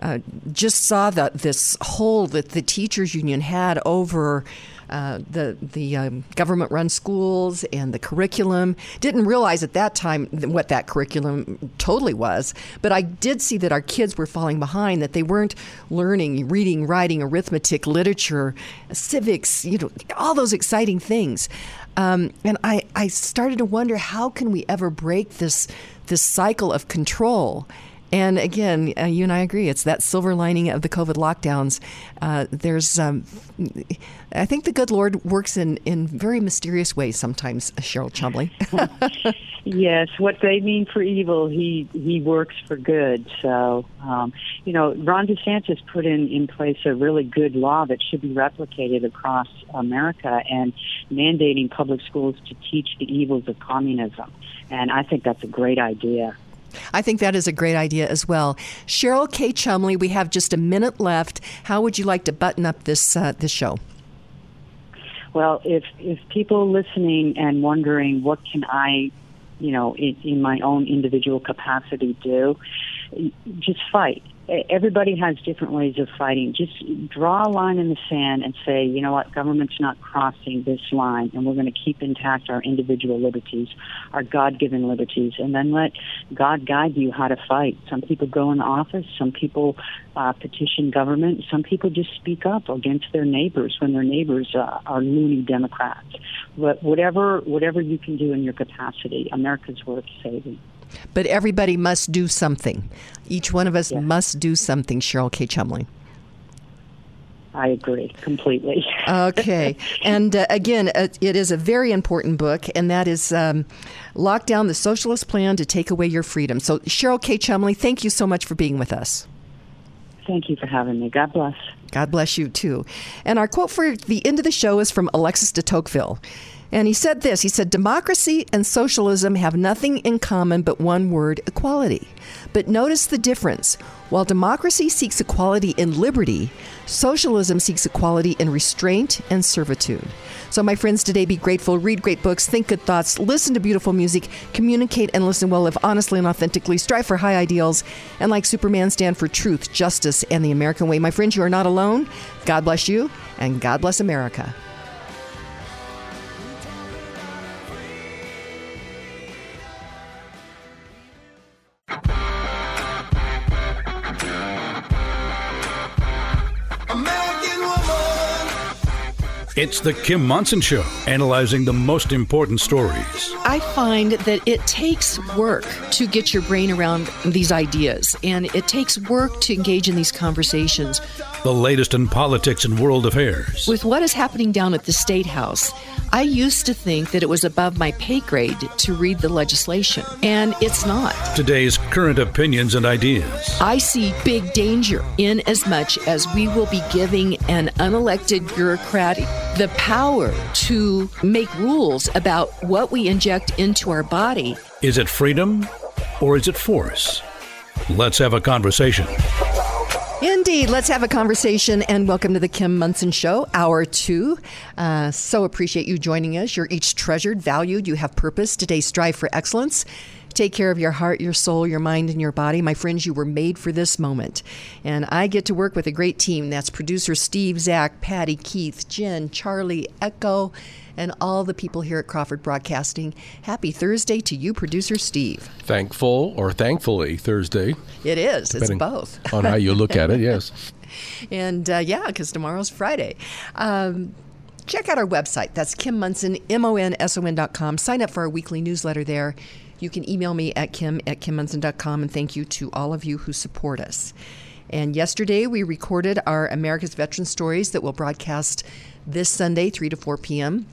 uh, just saw that this hold that the teachers union had over uh, the the um, government run schools and the curriculum. Didn't realize at that time what that curriculum totally was, but I did see that our kids were falling behind. That they weren't learning reading, writing, arithmetic, literature, civics. You know, all those exciting things. Um, and I, I started to wonder how can we ever break this this cycle of control And again, uh, you and I agree. It's that silver lining of the COVID lockdowns. Uh, there's, um, I think the good Lord works in, in very mysterious ways sometimes, Cheryl Chumley. [LAUGHS] yes, what they mean for evil, he he works for good. So, um, you know, Ron DeSantis put in in place a really good law that should be replicated across America and mandating public schools to teach the evils of communism. And I think that's a great idea. I think that is a great idea as well. Cheryl K. Chumley, we have just a minute left. How would you like to button up this uh, this show? Well, if if people listening and wondering what can I, you know, in, in my own individual capacity do, just fight everybody has different ways of fighting. Just draw a line in the sand and say, you know what, government's not crossing this line, and we're going to keep intact our individual liberties, our God given liberties, and then let God guide you how to fight. Some people go in office, some people uh, petition government, some people just speak up against their neighbors when their neighbors uh, are loony Democrats. But whatever, whatever you can do in your capacity, America's worth saving. But everybody must do something. Each one of us yeah. must do something, Cheryl K. Chumley. I agree completely. okay. [LAUGHS] And uh, again, uh, it is a very important book, and that is um, Lockdown the Socialist Plan to Take Away Your Freedom. So, Cheryl K. Chumley, thank you so much for being with us. Thank you for having me. God bless. God bless you, too. And our quote for the end of the show is from Alexis de Tocqueville. And he said this he said, Democracy and socialism have nothing in common but one word equality. But notice the difference. While democracy seeks equality in liberty, socialism seeks equality in restraint and servitude. So, my friends, today be grateful, read great books, think good thoughts, listen to beautiful music, communicate and listen well, live honestly and authentically, strive for high ideals, and like Superman, stand for truth, justice, and the American way. My friends, you are not alone. God bless you, and God bless America. It's the Kim Monson Show, analyzing the most important stories. I find that it takes work to get your brain around these ideas, and it takes work to engage in these conversations. The latest in politics and world affairs. With what is happening down at the State House, I used to think that it was above my pay grade to read the legislation, and it's not. Today's current opinions and ideas. I see big danger in as much as we will be giving an unelected bureaucrat the power to make rules about what we inject into our body. Is it freedom or is it force? Let's have a conversation. Indeed. Let's have a conversation and welcome to the Kim Monson Show, hour two. Uh, so appreciate you joining us. You're each treasured, valued, you have purpose. Today, strive for excellence. Take care of your heart, your soul, your mind, and your body. My friends, you were made for this moment. And I get to work with a great team. That's producer Steve, Zach, Patty, Keith, Jen, Charlie, Echo, and all the people here at Crawford Broadcasting. Happy Thursday to you, producer Steve. Thankful or thankfully Thursday. It is. It's both. on how you look at it, yes. [LAUGHS] [LAUGHS] And uh, yeah, because tomorrow's Friday. Um, check out our website. That's Kim Munson, Monson, M O N S O N.com. Sign up for our weekly newsletter there. You can email me at kim at kimmonson.com, and thank you to all of you who support us. And yesterday we recorded our America's Veteran Stories that will broadcast this Sunday, 3 to 4 p.m.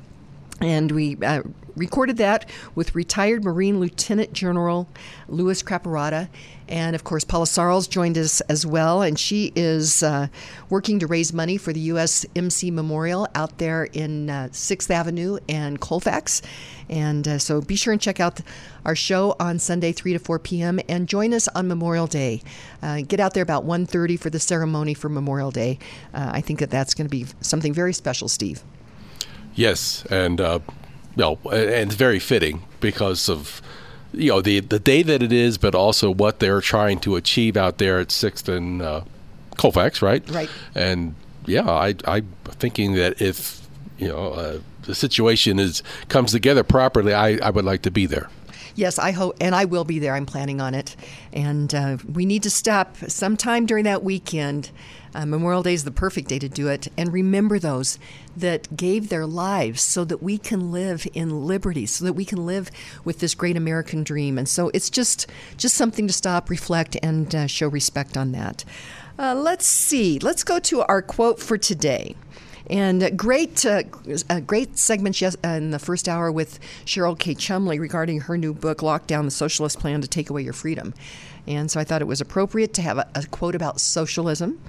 And we uh, recorded that with retired Marine Lieutenant General Lewis Craparotta. And of course, Paula Sarles joined us as well, and she is uh, working to raise money for the U.S. MC Memorial out there in uh, 6th Avenue and Colfax. And uh, so be sure and check out our show on Sunday, 3 to 4 p.m., and join us on Memorial Day. Uh, get out there about 1.30 for the ceremony for Memorial Day. Uh, I think that that's going to be something very special, Steve. Yes, and uh, no, and it's very fitting because of you know the the day that it is, but also what they're trying to achieve out there at Sixth and uh, Colfax, right? Right. And yeah, I I'm thinking that if you know uh, the situation is comes together properly, I I would like to be there. Yes, I hope, and I will be there. I'm planning on it. And uh, we need to stop sometime during that weekend. Uh, Memorial Day is the perfect day to do it. And remember those that gave their lives so that we can live in liberty, so that we can live with this great American dream. And so it's just just something to stop, reflect, and uh, show respect on that. Uh, let's see. Let's go to our quote for today. And great, uh, great segment in the first hour with Cheryl K. Chumley regarding her new book, Lockdown the Socialist Plan to Take Away Your Freedom. And so I thought it was appropriate to have a, a quote about socialism.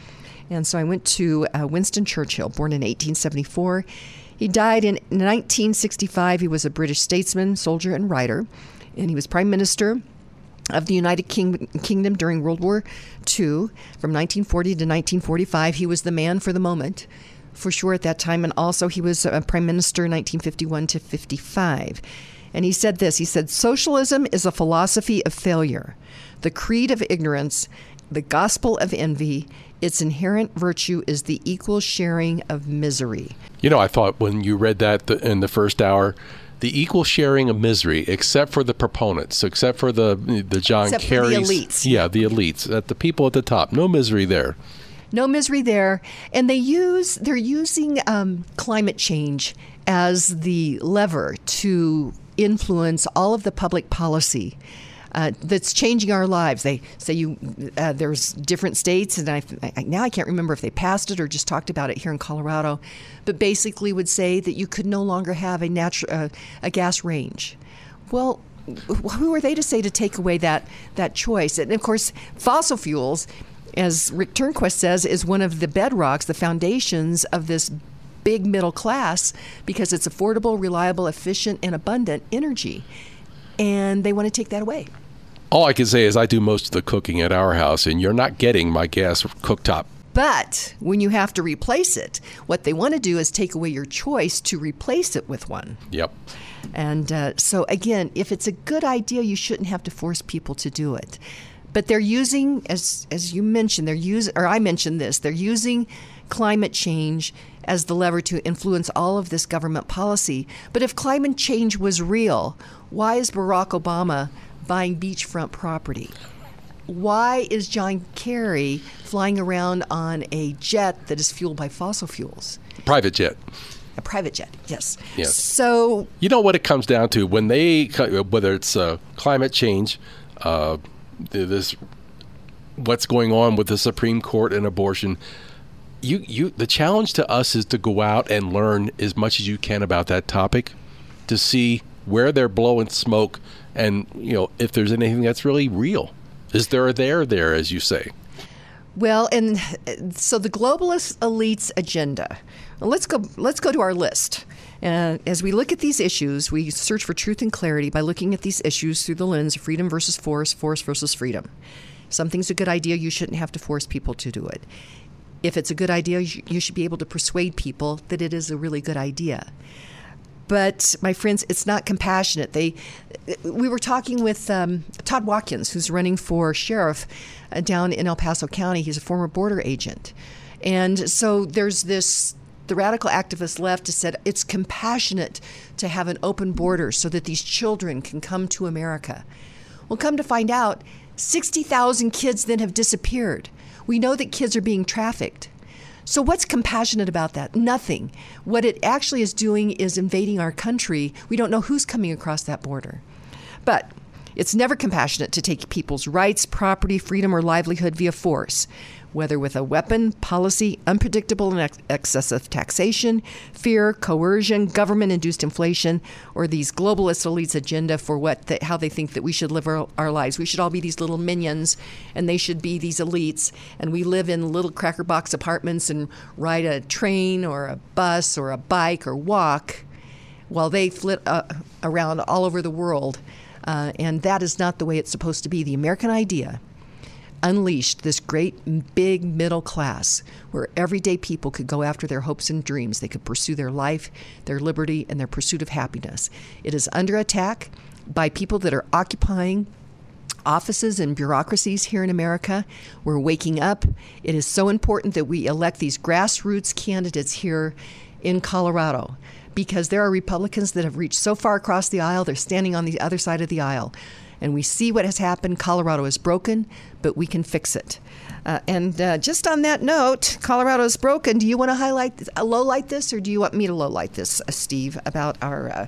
And so I went to uh, Winston Churchill, born in 1874. He died in 1965. He was a British statesman, soldier, and writer. And he was prime minister of the United King- Kingdom during World War II from 1940 to 1945. He was the man for the moment for sure at that time. And also, he was a prime minister 1951 to 55. And he said this he said, Socialism is a philosophy of failure, the creed of ignorance, the gospel of envy. Its inherent virtue is the equal sharing of misery. You know, I thought when you read that in the first hour, the equal sharing of misery, except for the proponents, except for the the John except Kerry's, the elites. yeah, the elites, at the people at the top, no misery there no misery there. And they use they're using um, climate change as the lever to influence all of the public policy. Uh, that's changing our lives. They say you uh, there's different states, and I, I, now I can't remember if they passed it or just talked about it here in Colorado, but basically would say that you could no longer have a natural uh, a gas range. Well, who are they to say to take away that that choice? And of course, fossil fuels as Rick Turnquist says, is one of the bedrocks, the foundations of this big middle class because it's affordable, reliable, efficient, and abundant energy. And they want to take that away. All I can say is I do most of the cooking at our house, and you're not getting my gas cooktop. But when you have to replace it, what they want to do is take away your choice to replace it with one. Yep. And uh, so, again, if it's a good idea, you shouldn't have to force people to do it. But they're using, as as you mentioned, they're using, or I mentioned this, they're using climate change as the lever to influence all of this government policy. But if climate change was real, why is Barack Obama buying beachfront property? Why is John Kerry flying around on a jet that is fueled by fossil fuels? Private jet. A private jet, yes. Yes. So you know what it comes down to when they, whether it's uh, climate change, uh, this what's going on with the Supreme Court and abortion. You, you, the challenge to us is to go out and learn as much as you can about that topic, to see where they're blowing smoke, and you know if there's anything that's really real. Is there a there there, as you say? Well, and so the globalist elites agenda. Let's go. Let's go to our list. Uh, as we look at these issues, we search for truth and clarity by looking at these issues through the lens of freedom versus force, force versus freedom. Something's a good idea, you shouldn't have to force people to do it. If it's a good idea, you should be able to persuade people that it is a really good idea. But my friends, it's not compassionate. They, we were talking with um, Todd Watkins, who's running for sheriff uh, down in El Paso County. He's a former border agent, and so there's this the radical activist left has said it's compassionate to have an open border so that these children can come to America. Well, come to find out, 60,000 kids then have disappeared. We know that kids are being trafficked. So, what's compassionate about that? Nothing. What it actually is doing is invading our country. We don't know who's coming across that border. But it's never compassionate to take people's rights, property, freedom, or livelihood via force whether with a weapon, policy, unpredictable and ex- excessive taxation, fear, coercion, government induced inflation, or these globalist elites' agenda for what the, how they think that we should live our, our, lives. We should all be these little minions, and they should be these elites, and we live in little cracker box apartments and ride a train or a bus or a bike or walk while they flit uh, around all over the world. Uh, and that is not the way it's supposed to be. The American idea unleashed this great big middle class where everyday people could go after their hopes and dreams. They could pursue their life, their liberty, and their pursuit of happiness. It is under attack by people that are occupying offices and bureaucracies here in America. We're waking up. It is so important that we elect these grassroots candidates here in Colorado because there are Republicans that have reached so far across the aisle, they're standing on the other side of the aisle. And we see what has happened. Colorado is broken, but we can fix it. Uh, and uh, just on that note, Colorado is broken. Do you want to highlight, uh, low light this, or do you want me to low light this, uh, Steve, about our uh,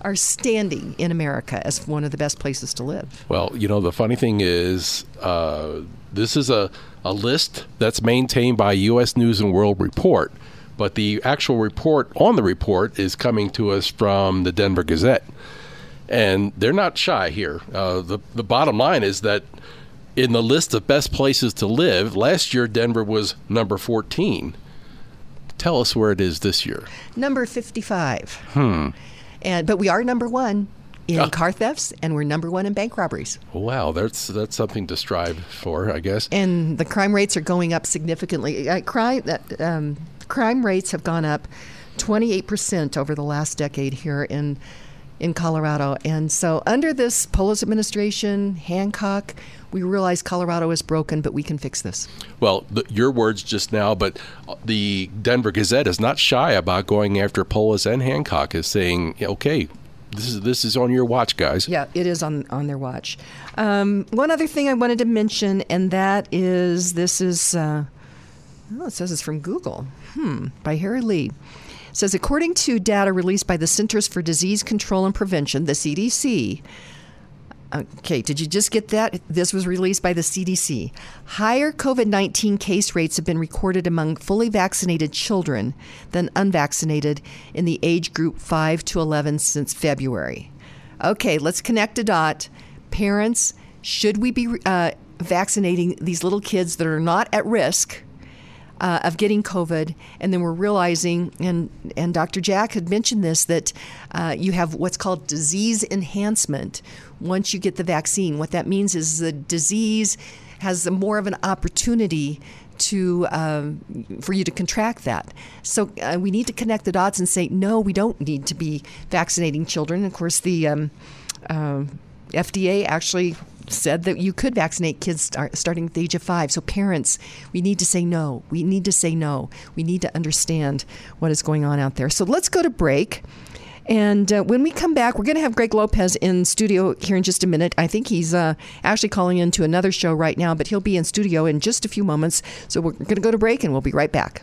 our standing in America as one of the best places to live? Well, you know, the funny thing is, uh, this is a, a list that's maintained by U.S. News and World Report, but the actual report on the report is coming to us from the Denver Gazette. And they're not shy here. Uh, the, the bottom line is that in the list of best places to live, last year Denver was number 14. Tell us where it is this year. Number 55. Hmm. And but we are number 1 in car thefts and we're number 1 in bank robberies. Wow, that's that's something to strive for, I guess. And the crime rates are going up significantly. Uh, crime that um, crime rates have gone up 28% over the last decade here in in Colorado. And so under this Polis administration, Hancock, we realize Colorado is broken, but we can fix this. Well, the, your words just now, but the Denver Gazette is not shy about going after Polis and Hancock, is saying, okay, this is this is on your watch, guys. Yeah, it is on on their watch. Um, one other thing I wanted to mention, and that is this is uh, oh, it says it's from Google. Hmm, by Harry Lee. Says according to data released by the Centers for Disease Control and Prevention, the CDC. Okay, did you just get that? This was released by the CDC. Higher COVID 19 case rates have been recorded among fully vaccinated children than unvaccinated in the age group 5 to 11 since February. Okay, let's connect a dot. Parents, should we be uh, vaccinating these little kids that are not at risk? Uh, of getting COVID, and then we're realizing, and and Dr. Jack had mentioned this that uh, you have what's called disease enhancement once you get the vaccine. What that means is the disease has more of an opportunity to um, for you to contract that. So uh, we need to connect the dots and say no, we don't need to be vaccinating children. Of course, the um, uh, FDA actually said that you could vaccinate kids start, starting at the age of five. So, parents, we need to say no. We need to say no. We need to understand what is going on out there. So, let's go to break. And uh, when we come back, we're going to have Greg Lopez in studio here in just a minute. I think he's uh, actually calling into another show right now, but he'll be in studio in just a few moments. So, we're going to go to break and we'll be right back.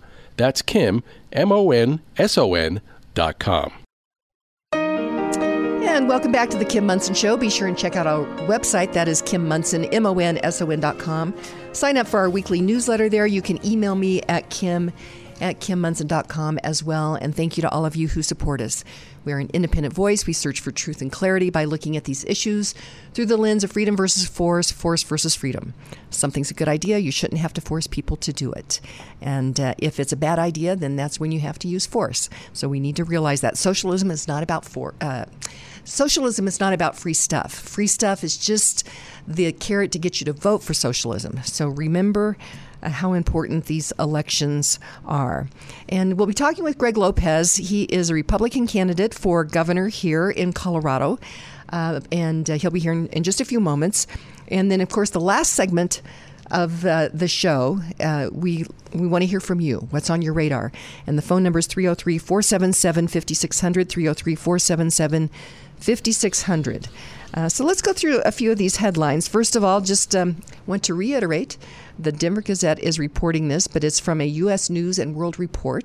That's Kim, M O N S O N dot com. And welcome back to the Kim Monson Show. Be sure and check out our website. That is Kim Monson, M O N S O N dot com. Sign up for our weekly newsletter there. You can email me at Kim at kimmonson.com as well. And thank you to all of you who support us. We're an independent voice. We search for truth and clarity by looking at these issues through the lens of freedom versus force, force versus freedom. Something's a good idea, you shouldn't have to force people to do it. And uh, if it's a bad idea, then that's when you have to use force. So we need to realize that socialism is not about for. Uh, socialism is not about free stuff. Free stuff is just the carrot to get you to vote for socialism. So remember how important these elections are. And we'll be talking with Greg Lopez. He is a Republican candidate for governor here in Colorado. Uh, and uh, he'll be here in, in, just a few moments. And then, of course, the last segment of uh, the show, uh, we we want to hear from you. What's on your radar? And the phone number is 303 477 5600, 303 477 5600. Uh, so let's go through a few of these headlines. First of all, just um, want to reiterate the Denver Gazette is reporting this, but it's from a U.S. News and World Report,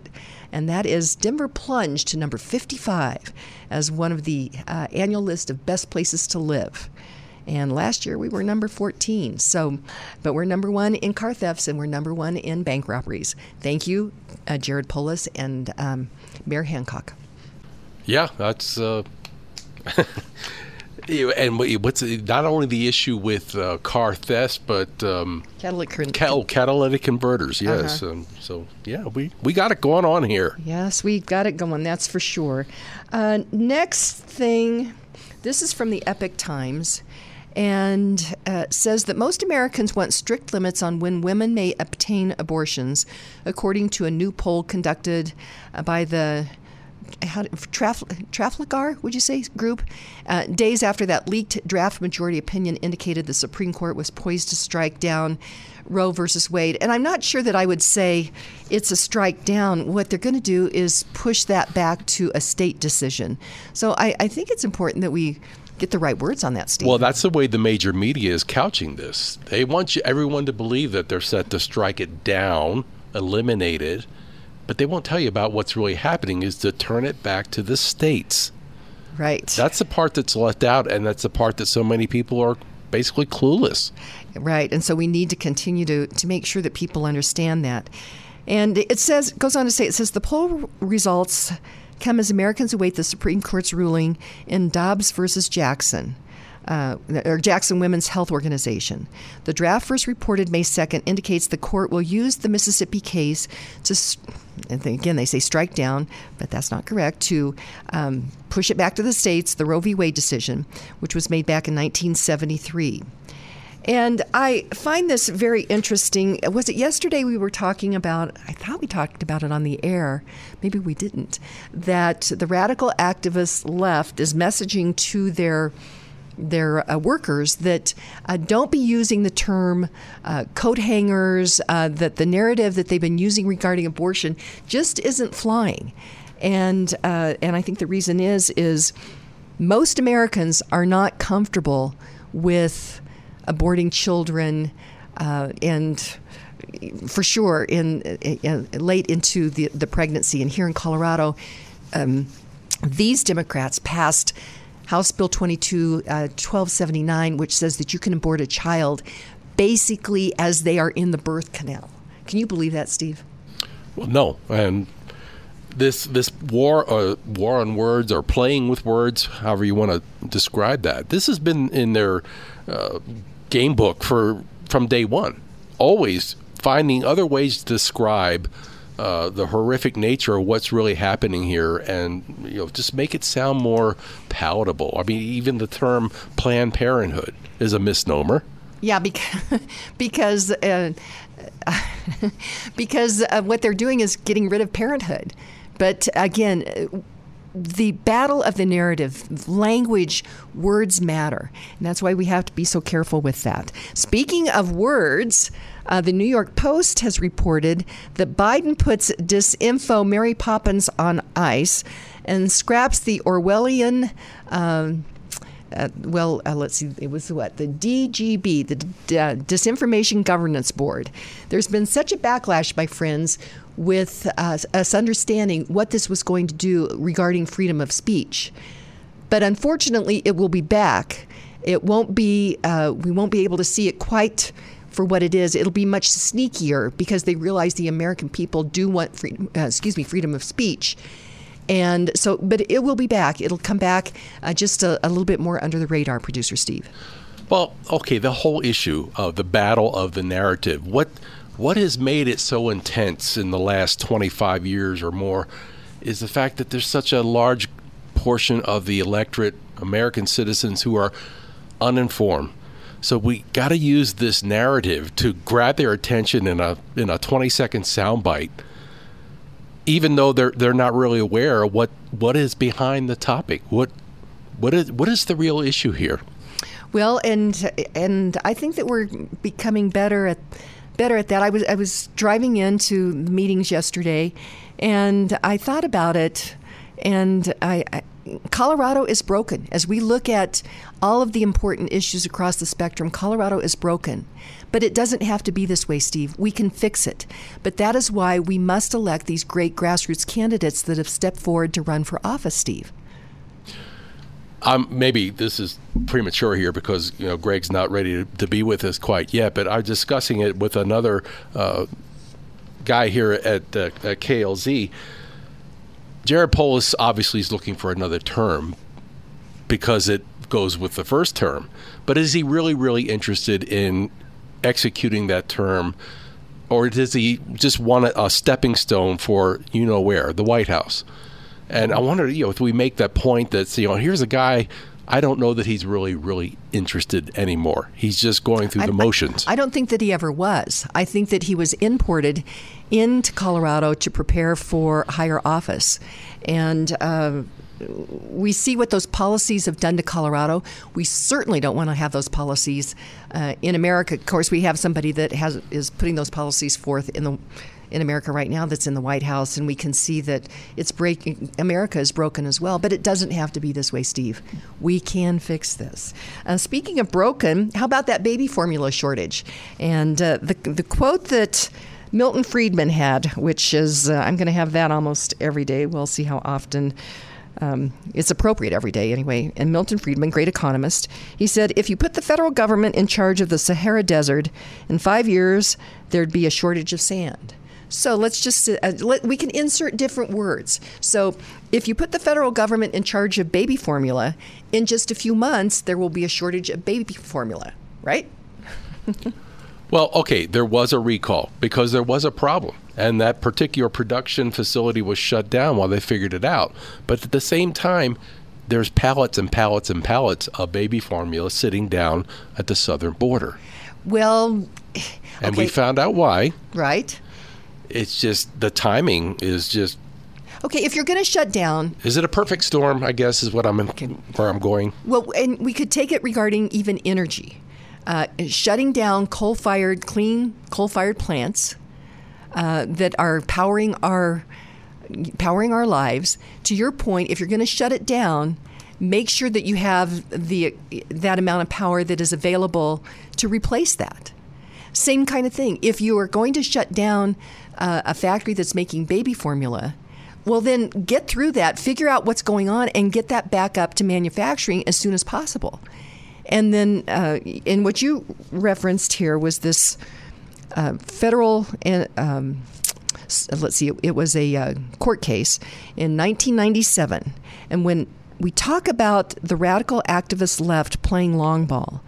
and that is Denver plunged to number 55 as one of the uh, annual list of best places to live. And last year we were number 14. So, but we're number one in car thefts and we're number one in bank robberies. Thank you, uh, Jared Polis and um, Mayor Hancock. Yeah, that's. Uh, [LAUGHS] and what's not only the issue with uh, car thefts, but um, catalytic, cal- catalytic converters. Yes, uh-huh. um, so yeah, we we got it going on here. Yes, we got it going. That's for sure. Uh, next thing, this is from the Epoch Times. And uh, says that most Americans want strict limits on when women may obtain abortions, according to a new poll conducted uh, by the how, Traf, would you say, group. Uh, days after that leaked draft majority opinion indicated the Supreme Court was poised to strike down Roe versus Wade. And I'm not sure that I would say it's a strike down. What they're going to do is push that back to a state decision. So I, I think it's important that we get the right words on that, Steve. Well, that's the way the major media is couching this. They want you, everyone to believe that they're set to strike it down, eliminate it but they won't tell you about what's really happening is to turn it back to the states. Right. That's the part that's left out, and that's the part that so many people are basically clueless. Right. And so we need to continue to, to make sure that people understand that. And it says, goes on to say, it says the poll results come as Americans await the Supreme Court's ruling in Dobbs versus Jackson uh, or Jackson Women's Health Organization. The draft first reported May 2nd indicates the court will use the Mississippi case to, and again, they say strike down, but that's not correct, to um, push it back to the states, the Roe v. Wade decision, which was made back in 1973. And I find this very interesting. Was it yesterday we were talking about? I thought we talked about it on the air. Maybe we didn't. That the radical activist left is messaging to their their uh, workers that uh, don't be using the term uh, coat hangers, uh, that the narrative that they've been using regarding abortion just isn't flying. And, uh, and I think the reason is, is most Americans are not comfortable with aborting children uh, and for sure in, in, late into the, the pregnancy. And here in Colorado, um, these Democrats passed House Bill 22 uh, 1279, which says that you can abort a child basically as they are in the birth canal. Can you believe that, Steve? Well, no, and this this war uh, war on words or playing with words, however you want to describe that. This has been in their uh, game book for from day one. Always finding other ways to describe uh, the horrific nature of what's really happening here, and you know, just make it sound more palatable. I mean, even the term Planned Parenthood is a misnomer. Yeah, because [LAUGHS] because uh, [LAUGHS] because uh, what they're doing is getting rid of parenthood. But again, the battle of the narrative, language, words matter. And that's why we have to be so careful with that. Speaking of words, uh, the New York Post has reported that Biden puts disinfo Mary Poppins on ice and scraps the Orwellian. Um, uh, well, uh, let's see, it was what? The DGB, the D- uh, Disinformation Governance Board. There's been such a backlash, my friends, with uh, us understanding what this was going to do regarding freedom of speech. But unfortunately, it will be back. It won't be, uh, we won't be able to see it quite for what it is. It'll be much sneakier because they realize the American people do want freedom, uh, excuse me, freedom of speech. And so, but it will be back. It'll come back uh, just a, a little bit more under the radar, producer Steve. Well, okay, the whole issue of the battle of the narrative. What what has made it so intense in the last 25 years or more is the fact that there's such a large portion of the electorate, American citizens who are uninformed. So we got to use this narrative to grab their attention in a in a 20 second soundbite, even though they're they're not really aware what what is behind the topic. What what is what is the real issue here? Well, and and I think that we're becoming better at better at that. I was I was driving into meetings yesterday, and I thought about it, and I, I Colorado is broken. As we look at all of the important issues across the spectrum, Colorado is broken. But it doesn't have to be this way, Steve. We can fix it. But that is why we must elect these great grassroots candidates that have stepped forward to run for office, Steve. Um, maybe this is premature here because you know Greg's not ready to, to be with us quite yet. But I'm discussing it with another uh, guy here at, uh, at KLZ. Jared Polis obviously is looking for another term because it goes with the first term. But is he really, really interested in executing that term? Or does he just want a, a stepping stone for you know where, the White House? And I wonder, you know, if we make that point that, you know, here's a guy, I don't know that he's really, really interested anymore. He's just going through I, the motions. I, I, don't think that he ever was. I think that he was imported into Colorado to prepare for higher office. And, uh, we see what those policies have done to Colorado. We certainly don't want to have those policies uh, in America. Of course, we have somebody that has is putting those policies forth in the in America right now that's in the White House, and we can see that it's breaking. America is broken as well, but it doesn't have to be this way, Steve. We can fix this. Uh, speaking of broken, how about that baby formula shortage? And uh, the the quote that. Milton Friedman had, which is, uh, I'm going to have that almost every day. We'll see how often um, it's appropriate every day anyway. And Milton Friedman, great economist, he said if you put the federal government in charge of the Sahara Desert, in five years, there'd be a shortage of sand. So let's just uh, let, we can insert different words. So if you put the federal government in charge of baby formula, in just a few months there will be a shortage of baby formula, right? [LAUGHS] well, okay, there was a recall because there was a problem, and that particular production facility was shut down while they figured it out. But at the same time, there's pallets and pallets and pallets of baby formula sitting down at the southern border. Well, and okay. we found out why. Right it's just the timing is just Okay, if you're going to shut down, is it a perfect storm? I guess is what I'm in, where I'm going. Well, and we could take it regarding even energy, uh, shutting down coal-fired, clean coal-fired plants uh, that are powering our powering our lives. To your point, if you're going to shut it down, make sure that you have the that amount of power that is available to replace that. Same kind of thing. If you are going to shut down uh, a factory that's making baby formula, well, then get through that, figure out what's going on, and get that back up to manufacturing as soon as possible. And then, uh, and what you referenced here was this uh, federal. Uh, um, let's see, it, was a uh, court case in 1997. And when we talk about the radical activist left playing long ball,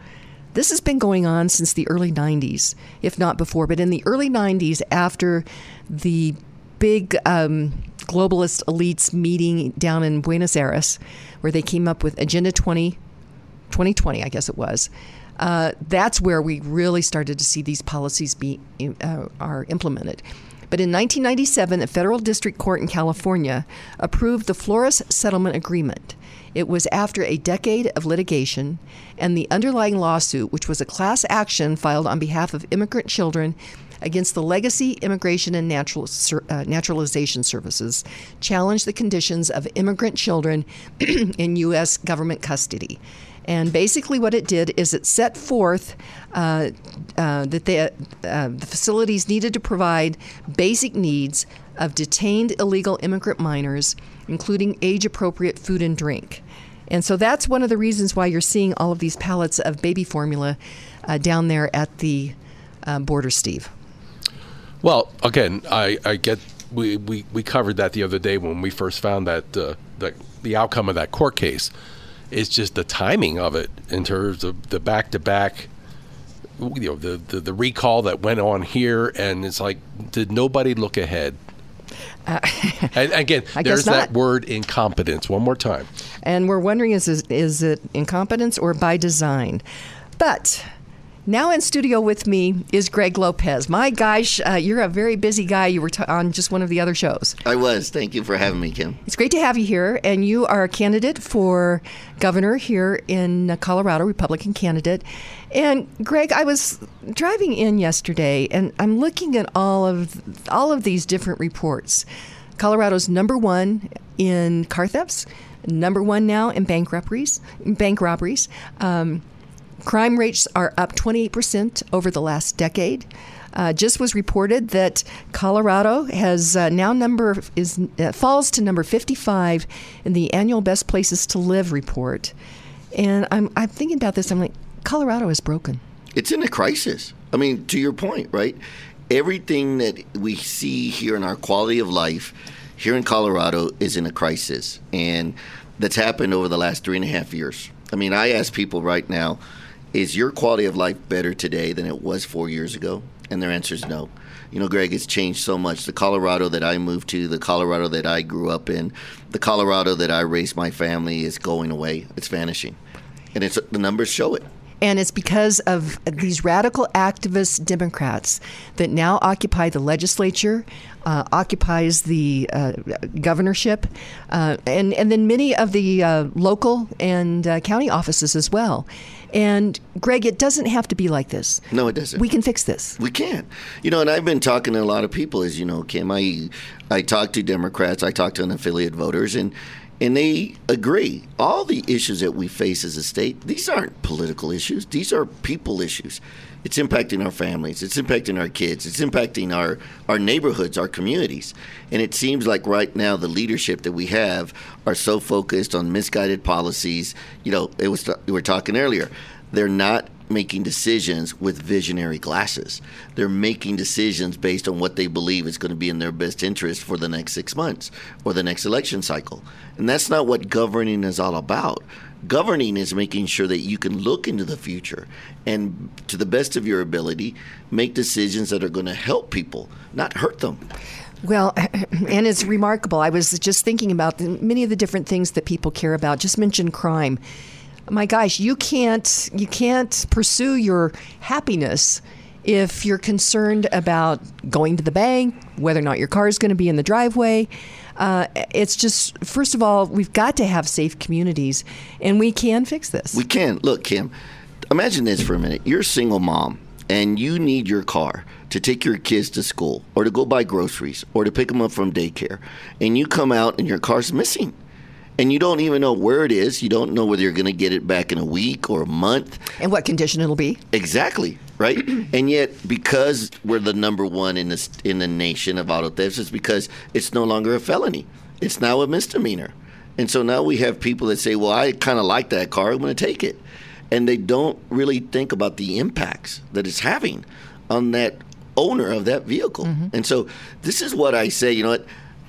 this has been going on since the early 90s, if not before. But in the early 90s, after the big um, globalist elites meeting down in Buenos Aires, where they came up with Agenda 20, 2020, I guess it was. Uh, that's where we really started to see these policies be uh, are implemented. But in 1997, a federal district court in California approved the Flores Settlement Agreement. It was after a decade of litigation, and the underlying lawsuit, which was a class action filed on behalf of immigrant children against the Legacy Immigration and Natural, uh, Naturalization Services, challenged the conditions of immigrant children [CLEARS THROAT] in U.S. government custody. And basically, what it did is it set forth uh, uh, that they, uh, the facilities needed to provide basic needs of detained illegal immigrant minors including age appropriate food and drink. And so that's one of the reasons why you're seeing all of these pallets of baby formula uh, down there at the uh, border, Steve. Well, again, I, I get we, we, we covered that the other day when we first found that uh, the, the outcome of that court case. It's just the timing of it in terms of the back to back you know the, the the recall that went on here and it's like did nobody look ahead uh, [LAUGHS] and again, there's that word incompetence. One more time. And we're wondering is, is, is it incompetence or by design? But now in studio with me is Greg Lopez. My gosh, uh, you're a very busy guy. You were t- on just one of the other shows. I was. Thank you for having me, Kim. It's great to have you here. And you are a candidate for governor here in Colorado, Republican candidate. And Greg, I was driving in yesterday, and I'm looking at all of all of these different reports. Colorado's number one in car thefts, number one now in bank robberies. Bank robberies. Um, crime rates are up 28% over the last decade. Uh, just was reported that Colorado has uh, now number is uh, falls to number 55 in the annual Best Places to Live report. And I'm I'm thinking about this. I'm like, Colorado is broken. It's in a crisis. I mean, to your point, right? Everything that we see here in our quality of life here in Colorado is in a crisis, and that's happened over the last three and a half years. I mean, I ask people right now, is your quality of life better today than it was four years ago? And their answer is no. You know, Greg, it's changed so much. The Colorado that I moved to, the Colorado that I grew up in, the Colorado that I raised my family is going away. It's vanishing. And it's the numbers show it. And it's because of these radical activist Democrats that now occupy the legislature, uh, occupies the uh, governorship, uh, and, and then many of the uh, local and uh, county offices as well. And Greg, it doesn't have to be like this. No, it doesn't. We can fix this. We can. You know, and I've been talking to a lot of people, as you know, Kim. I I talk to Democrats, I talk to unaffiliated voters, and and they agree. All the issues that we face as a state, these aren't political issues. These are people issues. It's impacting our families. It's impacting our kids. It's impacting our, our neighborhoods, our communities. And it seems like right now the leadership that we have are so focused on misguided policies. You know, it was we were talking earlier. They're not making decisions with visionary glasses. They're making decisions based on what they believe is going to be in their best interest for the next six months or the next election cycle. And that's not what governing is all about. Governing is making sure that you can look into the future and, to the best of your ability, make decisions that are going to help people, not hurt them. Well, [CLEARS THROAT] and it's remarkable. I was just thinking about many of the different things that people care about. Just mention crime my gosh, you can't you can't pursue your happiness if you're concerned about going to the bank, whether or not your car is going to be in the driveway. Uh, it's just, first of all, we've got to have safe communities, and we can fix this. We can. Look, Kim, imagine this for a minute. You're a single mom, and you need your car to take your kids to school, or to go buy groceries, or to pick them up from daycare, and you come out and your car's missing and you don't even know where it is. You don't know whether you're going to get it back in a week or a month. And what condition it'll be. Exactly, right? [CLEARS THROAT] and yet, because we're the number one in the, in the nation of auto thefts, it's because it's no longer a felony. It's now a misdemeanor. And so now we have people that say, well, I kind of like that car. I'm going to take it. And they don't really think about the impacts that it's having on that owner of that vehicle. Mm-hmm. And so this is what I say, you know what?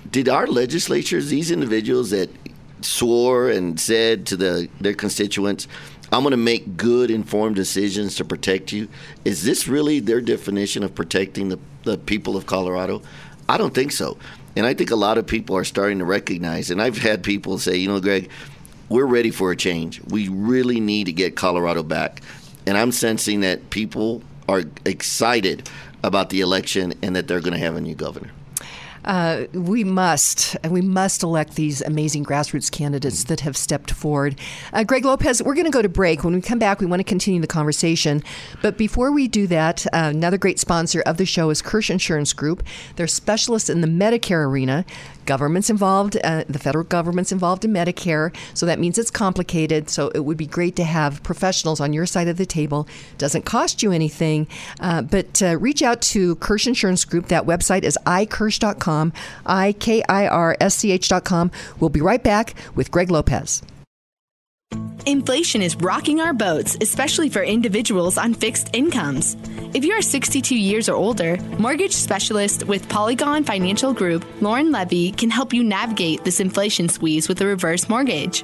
Did our legislatures, these individuals that swore and said to the their constituents, I'm going to make good informed decisions to protect you. Is this really their definition of protecting the, the people of Colorado? I don't think so. And I think a lot of people are starting to recognize, and I've had people say, you know, Greg, we're ready for a change. We really need to get Colorado back. And I'm sensing that people are excited about the election and that they're going to have a new governor. Uh, we must, and we must elect these amazing grassroots candidates that have stepped forward. Uh, Greg Lopez, we're going to go to break. When we come back, we want to continue the conversation. But before we do that, uh, another great sponsor of the show is Kirsch Insurance Group. They're specialists in the Medicare arena government's involved, uh, the federal government's involved in Medicare, so that means it's complicated. So it would be great to have professionals on your side of the table. Doesn't cost you anything, uh, but uh, reach out to Kirsch Insurance Group. That website is ikirsch.com, I K I R S C H.com. We'll be right back with Greg Lopez. Inflation is rocking our boats, especially for individuals on fixed incomes. If you are 62 years or older, mortgage specialist with Polygon Financial Group, Lauren Levy, can help you navigate this inflation squeeze with a reverse mortgage.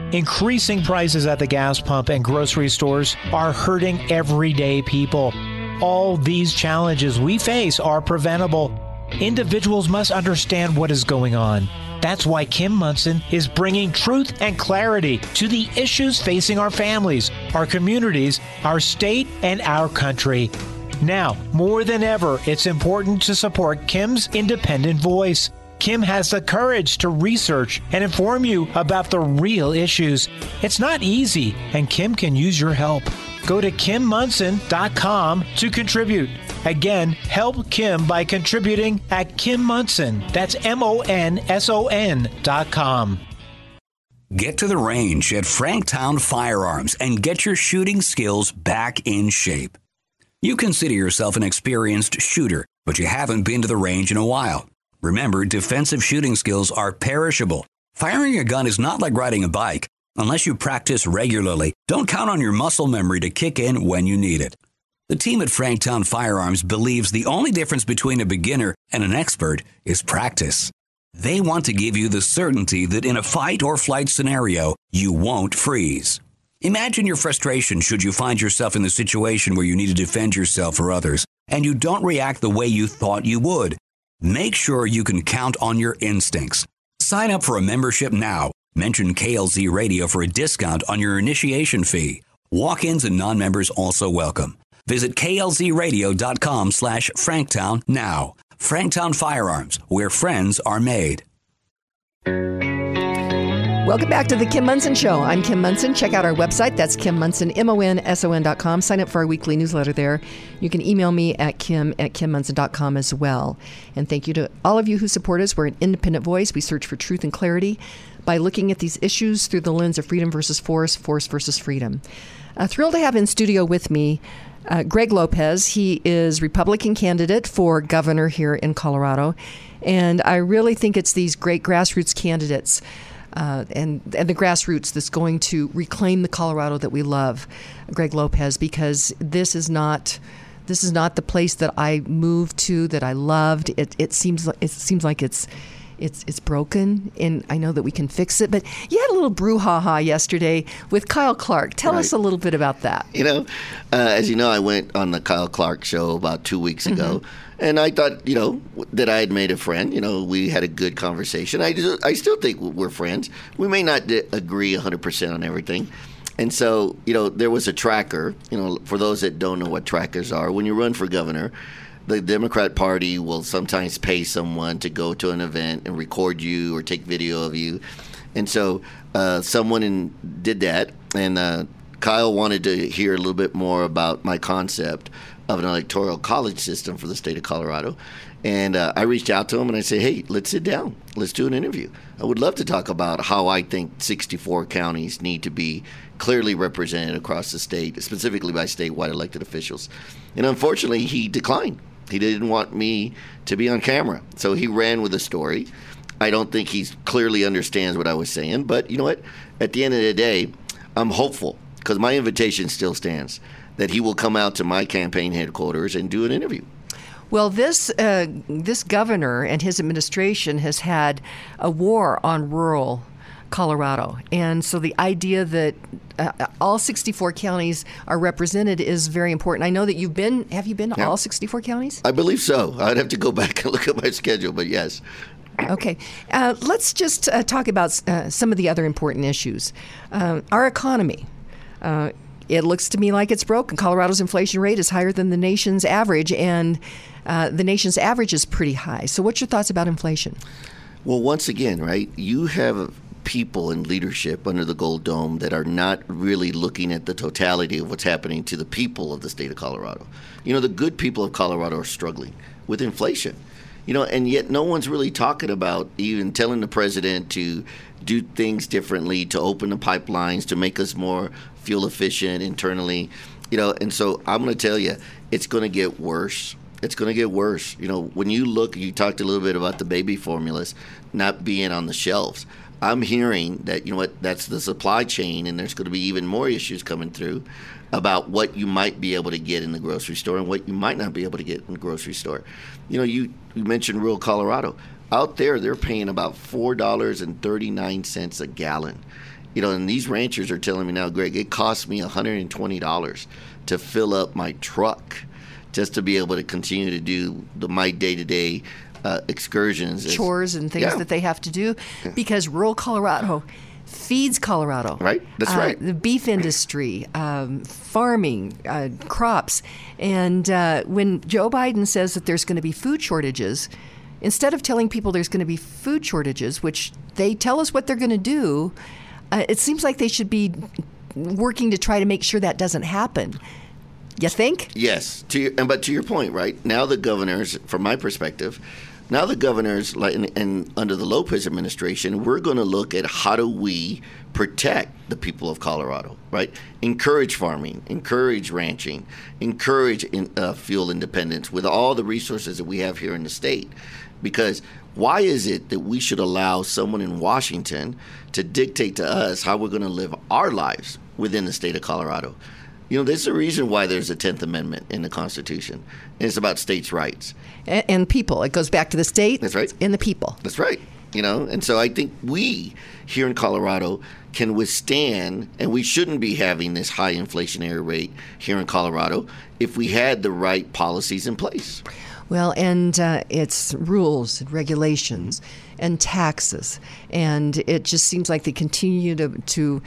Increasing prices at the gas pump and grocery stores are hurting everyday people. All these challenges we face are preventable. Individuals must understand what is going on That's why Kim Monson is bringing truth and clarity to the issues facing our families, our communities, our state, and our country. Now, more than ever, it's important to support Kim's independent voice. Kim has the courage to research and inform you about the real issues. It's not easy, and Kim can use your help. Go to kimmonson.com to contribute. Again, help Kim by contributing at Kim Monson. That's M O N S O N dot com. Get to the range at Franktown Firearms and get your shooting skills back in shape. You consider yourself an experienced shooter, but you haven't been to the range in a while. Remember, defensive shooting skills are perishable. Firing a gun is not like riding a bike. Unless you practice regularly, don't count on your muscle memory to kick in when you need it. The team at Franktown Firearms believes the only difference between a beginner and an expert is practice. They want to give you the certainty that in a fight or flight scenario, you won't freeze. Imagine your frustration should you find yourself in the situation where you need to defend yourself or others, and you don't react the way you thought you would. Make sure you can count on your instincts. Sign up for a membership now. Mention KLZ Radio for a discount on your initiation fee. Walk-ins and non-members also welcome. Visit klzradio.com slash franktown now. Franktown Firearms, where friends are made. Welcome back to the Kim Monson Show. I'm Kim Monson. Check out our website. That's Kim Monson, M-O-N-S-O-N dot com. Sign up for our weekly newsletter there. You can email me at kim at kimmonson.com as well. And thank you to all of you who support us. We're an independent voice. We search for truth and clarity by looking at these issues through the lens of freedom versus force, force versus freedom. Uh, thrilled to have in studio with me uh, Greg Lopez. He is Republican candidate for governor here in Colorado. And I really think it's these great grassroots candidates uh, and, and the grassroots that's going to reclaim the Colorado that we love, Greg Lopez, because this is not this is not the place that I moved to that I loved. It, it seems it seems like it's it's it's broken, and I know that we can fix it. But you had a little brouhaha yesterday with Kyle Clark. Tell right. us a little bit about that. You know, uh, as you know, I went on the Kyle Clark show about two weeks ago. Mm-hmm. And I thought, you know, that I had made a friend. You know, we had a good conversation. I, just, I still think we're friends. We may not d- agree 100% on everything. And so, you know, there was a tracker. You know, for those that don't know what trackers are, when you run for governor, the Democrat Party will sometimes pay someone to go to an event and record you or take video of you. And so, uh, someone in, did that, and uh, Kyle wanted to hear a little bit more about my concept of an electoral college system for the state of Colorado. And uh, I reached out to him and I said, hey, let's sit down. Let's do an interview. I would love to talk about how I think 64 counties need to be clearly represented across the state, specifically by statewide elected officials. And unfortunately, he declined. He didn't want me to be on camera. So he ran with the story. I don't think he clearly understands what I was saying. But you know what? At the end of the day, I'm hopeful because my invitation still stands that he will come out to my campaign headquarters and do an interview. Well, this uh, this governor and his administration has had a war on rural Colorado, and so the idea that uh, all 64 counties are represented is very important. I know that you've been. Have you been to yeah. all 64 counties? I believe so. I'd have to go [LAUGHS] back and look at my schedule, but yes. Okay, uh, let's just uh, talk about uh, some of the other important issues. Uh, our economy. It looks to me like it's broken. Colorado's inflation rate is higher than the nation's average, and uh, the nation's average is pretty high. So, what's your thoughts about inflation? Well, once again, right, you have people in leadership under the Gold Dome that are not really looking at the totality of what's happening to the people of the state of Colorado. You know, the good people of Colorado are struggling with inflation. You know, and yet no one's really talking about even telling the president to do things differently, to open the pipelines, to make us more fuel efficient internally. You know, and so I'm going to tell you, it's going to get worse. It's going to get worse. You know, when you look, you talked a little bit about the baby formulas not being on the shelves. I'm hearing that you know what that's the supply chain, and there's going to be even more issues coming through about what you might be able to get in the grocery store and what you might not be able to get in the grocery store. You know, you, you mentioned rural Colorado. Out there, they're paying about four dollars and thirty nine cents a gallon you know, and these ranchers are telling me now, Greg, it costs me $120 to fill up my truck just to be able to continue to do the, my day to day uh, excursions, chores and things Yeah. that they have to do because rural Colorado feeds Colorado. Right, that's Uh, right. The beef industry, um, farming, uh, crops. And uh, when Joe Biden says that there's going to be food shortages, instead of telling people there's going to be food shortages, which they tell us what they're going to do, uh, it seems like they should be working to try to make sure that doesn't happen. You think? Yes, to your, and but to your point, right now the governors, from my perspective, now the governors, like and, and under the Lopez administration, we're going to look at how do we protect the people of Colorado, right? Encourage farming, encourage ranching, encourage in, uh, fuel independence with all the resources that we have here in the state, because. Why is it that we should allow someone in Washington to dictate to us how we're going to live our lives within the state of Colorado? You know, there's a reason why there's a 10th Amendment in the Constitution, and it's about states' rights. And, and people. It goes back to the state. That's right. And the people. That's right. You know, and so I think we here in Colorado can withstand, and we shouldn't be having this high inflationary rate here in Colorado if we had the right policies in place. Well, and uh, it's rules and regulations and taxes, and it just seems like they continue to to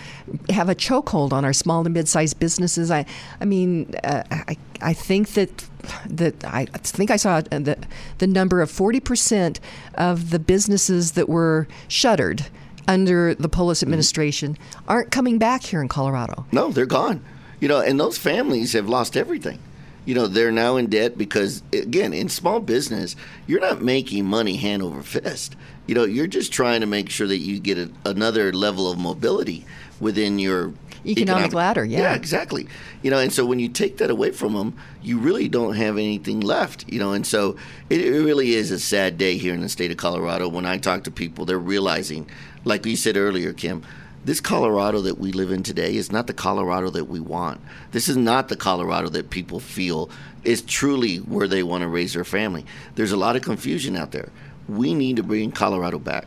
have a chokehold on our small and mid-sized businesses. I, I mean, uh, I, I think that that I think I saw the the number of forty percent of the businesses that were shuttered under the Polis administration aren't coming back here in Colorado. No, they're gone. You know, and those families have lost everything. You know, they're now in debt because, again, in small business, you're not making money hand over fist. You know, you're just trying to make sure that you get a, another level of mobility within your Economic ladder, yeah. Yeah, exactly. You know, and so when you take that away from them, you really don't have anything left. You know, and so it, it really is a sad day here in the state of Colorado. When I talk to people, they're realizing, like you said earlier, Kim, this Colorado that we live in today is not the Colorado that we want. This is not the Colorado that people feel is truly where they want to raise their family. There's a lot of confusion out there. We need to bring Colorado back.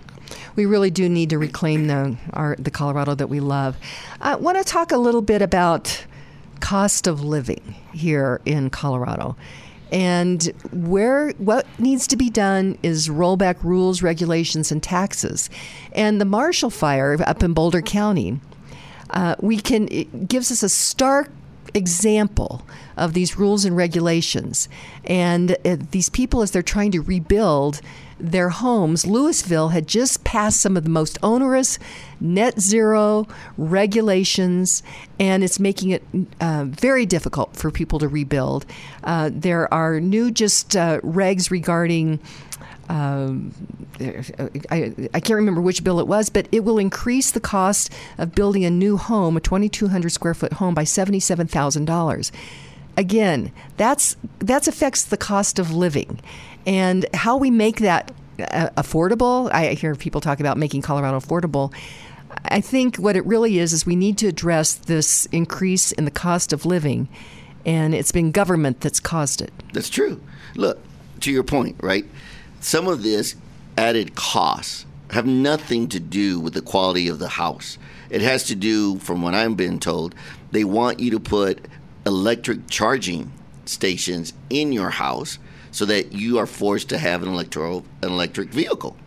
We really do need to reclaim the our the Colorado that we love. I want to talk a little bit about cost of living here in Colorado. And where what needs to be done is roll back rules, regulations, and taxes. And the Marshall Fire up in Boulder County, uh, we can it gives us a stark example of these rules and regulations. And uh, these people, as they're trying to rebuild their homes, Louisville had just passed some of the most onerous net zero regulations, and it's making it uh, very difficult for people to rebuild. Uh, there are new just uh, regs regarding. Um, I, I can't remember which bill it was, but it will increase the cost of building a new home, a 2,200 square foot home, by $77,000. Again, that's that affects the cost of living, and how we make that uh, affordable. I hear people talk about making Colorado affordable. I think what it really is is we need to address this increase in the cost of living, and it's been government that's caused it. That's true. Look, to your point, right? Some of this added costs have nothing to do with the quality of the house. It has to do, from what I'm being told, they want you to put electric charging stations in your house so that you are forced to have an electro an electric vehicle,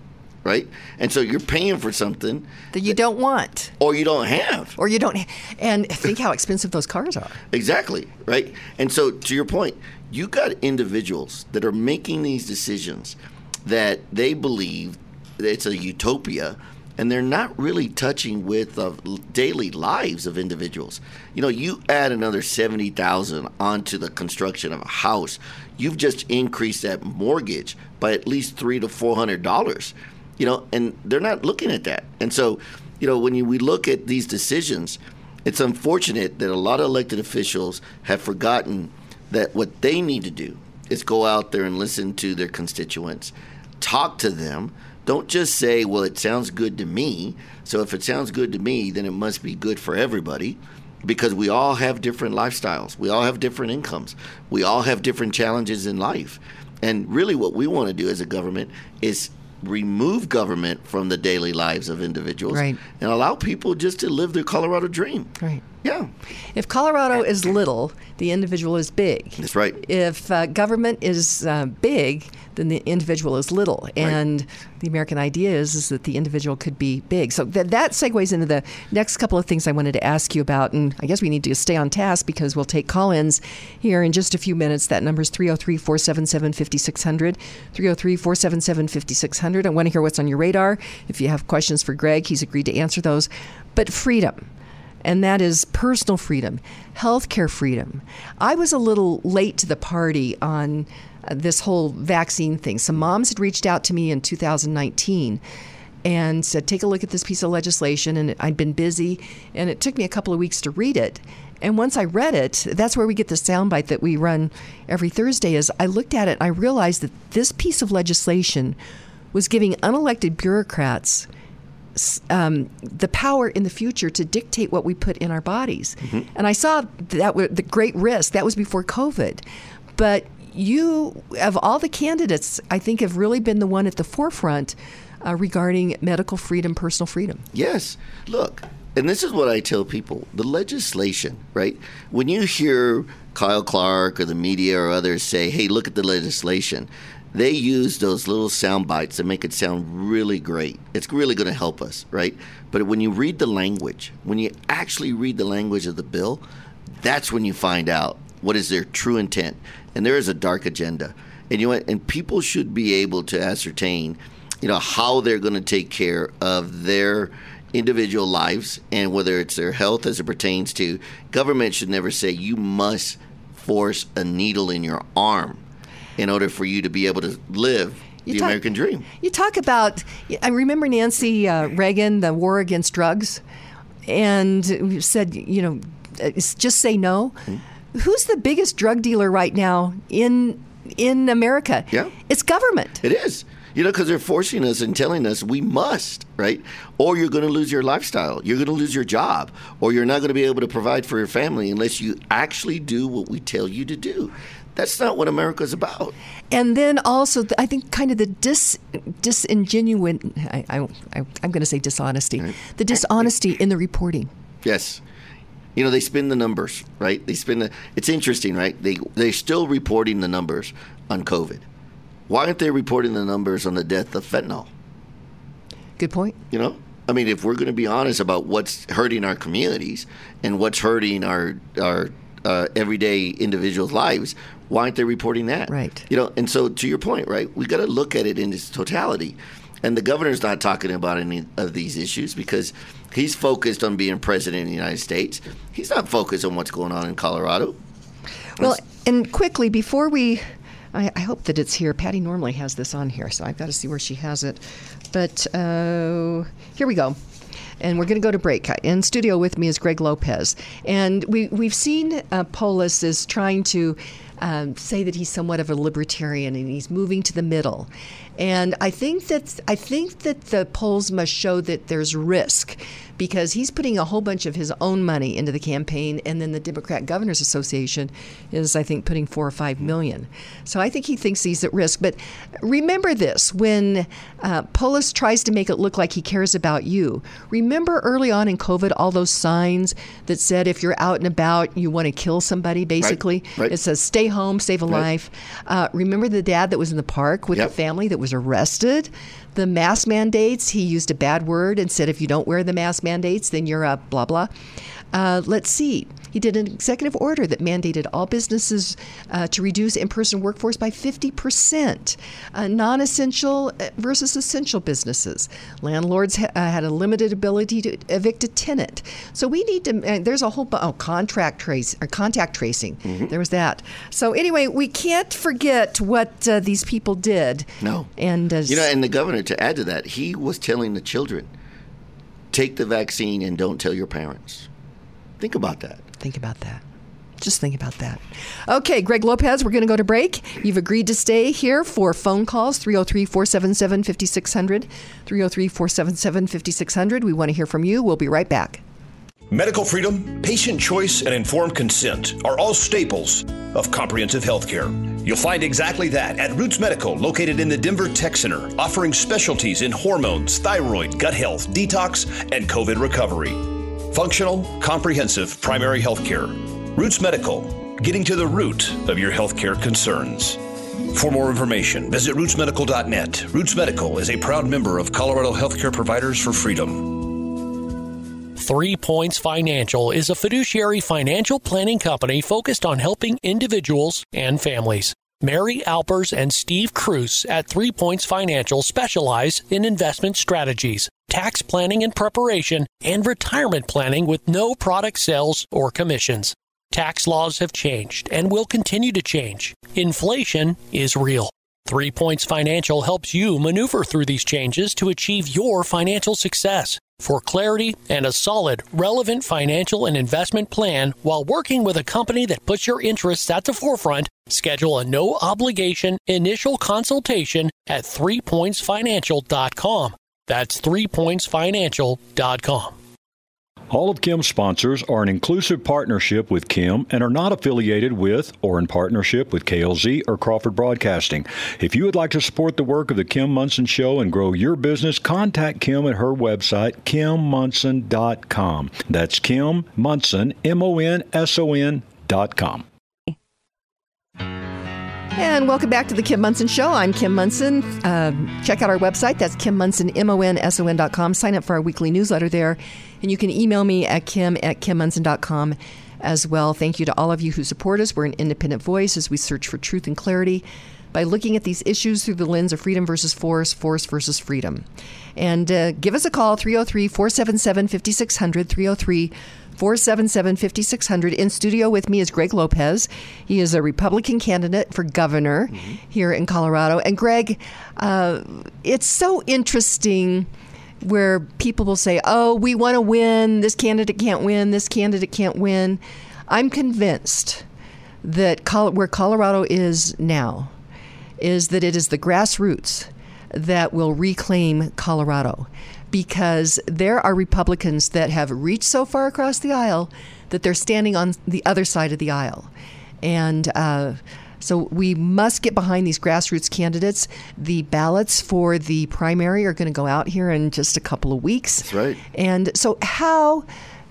right? And so you're paying for something that you don't want or you don't have. Or you don't, and think how expensive those cars are. Exactly, right? And so to your point, you got individuals that are making these decisions that they believe that it's a utopia and they're not really touching with the daily lives of individuals. You know, you add another 70,000 onto the construction of a house, you've just increased that mortgage by at least 3 to 400 dollars. You know, and they're not looking at that. And so, you know, when you, we look at these decisions, it's unfortunate that a lot of elected officials have forgotten that what they need to do is go out there and listen to their constituents, talk to them. Don't just say, well, it sounds good to me. So if it sounds good to me, then it must be good for everybody because we all have different lifestyles. We all have different incomes. We all have different challenges in life. And really, what we want to do as a government is remove government from the daily lives of individuals Right. and allow people just to live their Colorado dream. Right. Yeah. If Colorado is little, the individual is big. That's right. If uh, government is uh, big, then the individual is little. And the American idea is, is that the individual could be big. So th- that segues into the next couple of things I wanted to ask you about. And I guess we need to stay on task because we'll take call ins here in just a few minutes. That number is 303 477 5600. 303 477 5600. I want to hear what's on your radar. If you have questions for Greg, he's agreed to answer those. But freedom and that is personal freedom, healthcare freedom. I was a little late to the party on uh, this whole vaccine thing. Some moms had reached out to me in 2019 and said, Take a look at this piece of legislation. And I'd been busy, and it took me a couple of weeks to read it. And once I read it, that's where we get the soundbite that we run every Thursday. Is I looked at it and I realized that this piece of legislation was giving unelected bureaucrats um, the power in the future to dictate what we put in our bodies. Mm-hmm. And I saw that the great risk. That was before COVID, but you, of all the candidates, I think have really been the one at the forefront uh, regarding medical freedom, personal freedom. Yes. Look, and this is what I tell people the legislation, right? When you hear Kyle Clark or the media or others say, hey, look at the legislation, they use those little sound bites that make it sound really great. It's really going to help us, right? But when you read the language, when you actually read the language of the bill, that's when you find out what is their true intent. And there is a dark agenda. And you know, and people should be able to ascertain, you know, how they're going to take care of their individual lives and whether it's their health as it pertains to government should never say you must force a needle in your arm in order for you to be able to live you the talk, American dream. You talk about, I remember Nancy uh, Reagan, the war against drugs, and said, you know, just say no. Mm-hmm. Who's the biggest drug dealer right now in in America? Yeah, it's government. It is. You know, because they're forcing us and telling us we must, right? Or you're going to lose your lifestyle. You're going to lose your job. Or you're not going to be able to provide for your family unless you actually do what we tell you to do. That's not what America's about. And then also, I think kind of the dis disingenuous. I, I, I am going to say dishonesty. Right. The dishonesty in the reporting. Yes. You know they spin the numbers, right? They spin the. It's interesting, right? They they're still reporting the numbers on COVID. Why aren't they reporting the numbers on the death of fentanyl? Good point. You know, I mean, if we're going to be honest about what's hurting our communities and what's hurting our our uh, everyday individuals' lives, why aren't they reporting that? Right. You know, and so to your point, right, we got to look at it in its totality. And the governor's not talking about any of these issues because he's focused on being president of the United States. He's not focused on what's going on in Colorado. Well, and quickly before we I, I, hope that it's here. Patty normally has this on here, so I've got to see where she has it. But uh, here we go and we're going to go to break. In studio with me is Greg Lopez, and we we've seen uh, Polis is trying to. Um, say that he's somewhat of a libertarian and he's moving to the middle, and I think that I think that the polls must show that there's risk because he's putting a whole bunch of his own money into the campaign, and then the Democrat Governors Association is, I think, putting four or five million. So I think he thinks he's at risk. But remember this: when uh, Polis tries to make it look like he cares about you, remember early on in COVID all those signs that said if you're out and about, you want to kill somebody. Basically, right, right. it says stay home, save a right. life. Uh, remember the dad that was in the park with yep. the family that was arrested the mask mandates, he used a bad word and said, if you don't wear the mask mandates, then you're a blah, blah. Uh, let's see. He did an executive order that mandated all businesses uh, to reduce in person workforce by 50%, uh, non essential uh, versus essential businesses. Landlords ha- uh, had a limited ability to evict a tenant. So we need to, uh, there's a whole, oh, contract trace, or contact tracing. Mm-hmm. There was that. So anyway, we can't forget what these people did. No. And, you know, and the governor, to add to that, he was telling the children, take the vaccine and don't tell your parents. Think about that. Think about that. Just think about that. Okay, Greg Lopez, we're going to go to break. You've agreed to stay here for phone calls 303 477 5600. 303 477 5600. We want to hear from you. We'll be right back. Medical freedom, patient choice, and informed consent are all staples of comprehensive health care. You'll find exactly that at Roots Medical, located in the Denver Tech Center, offering specialties in hormones, thyroid, gut health, detox, and COVID recovery. Functional, comprehensive primary health care. Roots Medical, getting to the root of your healthcare concerns. For more information, visit rootsmedical.net. Roots Medical is a proud member of Colorado Healthcare Providers for Freedom. Three Points Financial is a fiduciary financial planning company focused on helping individuals and families. Mary Alpers and Steve Cruz at Three Points Financial specialize in investment strategies, tax planning and preparation, and retirement planning with no product sales or commissions. Tax laws have changed and will continue to change. Inflation is real. Three Points Financial helps you maneuver through these changes to achieve your financial success. For clarity and a solid, relevant financial and investment plan while working with a company that puts your interests at the forefront, schedule a no obligation initial consultation at threepointsfinancial.com. That's threepointsfinancial.com. All of Kim's sponsors are an inclusive partnership with Kim and are not affiliated with or in partnership with KLZ or Crawford Broadcasting. If you would like to support the work of the Kim Monson Show and grow your business, contact Kim at her website, kimmonson.com. That's Kim Monson, M O N S O N dot com. And welcome back to the Kim Monson Show. I'm Kim Monson. Um, check out our website. That's Kim Monson, M-O-N-S-O-N dot com. Sign up for our weekly newsletter there. And you can email me at kim at kimmonson.com as well. Thank you to all of you who support us. We're an independent voice as we search for truth and clarity by looking at these issues through the lens of freedom versus force, force versus freedom. And uh, give us a call, 303 477 5600, 303 477 5600. In studio with me is Greg Lopez. He is a Republican candidate for governor mm-hmm. here in Colorado. And Greg, uh, it's so interesting where people will say, oh, we want to win, this candidate can't win, this candidate can't win. I'm convinced that Col- where Colorado is now is that it is the grassroots that will reclaim Colorado because there are Republicans that have reached so far across the aisle that they're standing on the other side of the aisle. And uh, so we must get behind these grassroots candidates. The ballots for the primary are going to go out here in just a couple of weeks. That's right. And so, how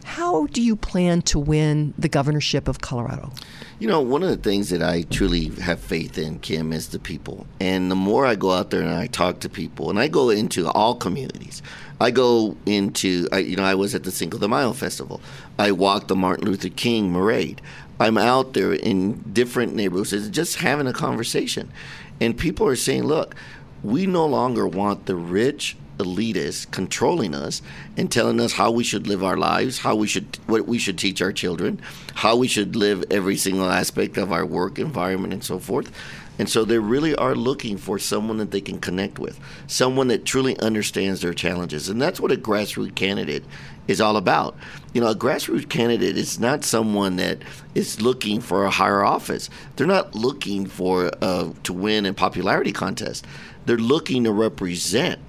how do you plan to win the governorship of Colorado? You know, one of the things that I truly have faith in, Kim, is the people. And the more I go out there and I talk to people, and I go into all communities, I go into, I, you know, I was at the Cinco de Mayo festival. I walked the Martin Luther King parade. I'm out there in different neighborhoods just having a conversation. And people are saying, look, we no longer want the rich elitists controlling us and telling us how we should live our lives, how we should what we should teach our children, how we should live every single aspect of our work environment and so forth. And so they really are looking for someone that they can connect with, someone that truly understands their challenges. And that's what a grassroots candidate is all about. You know, a grassroots candidate is not someone that is looking for a higher office. They're not looking for uh, to win a popularity contest. They're looking to represent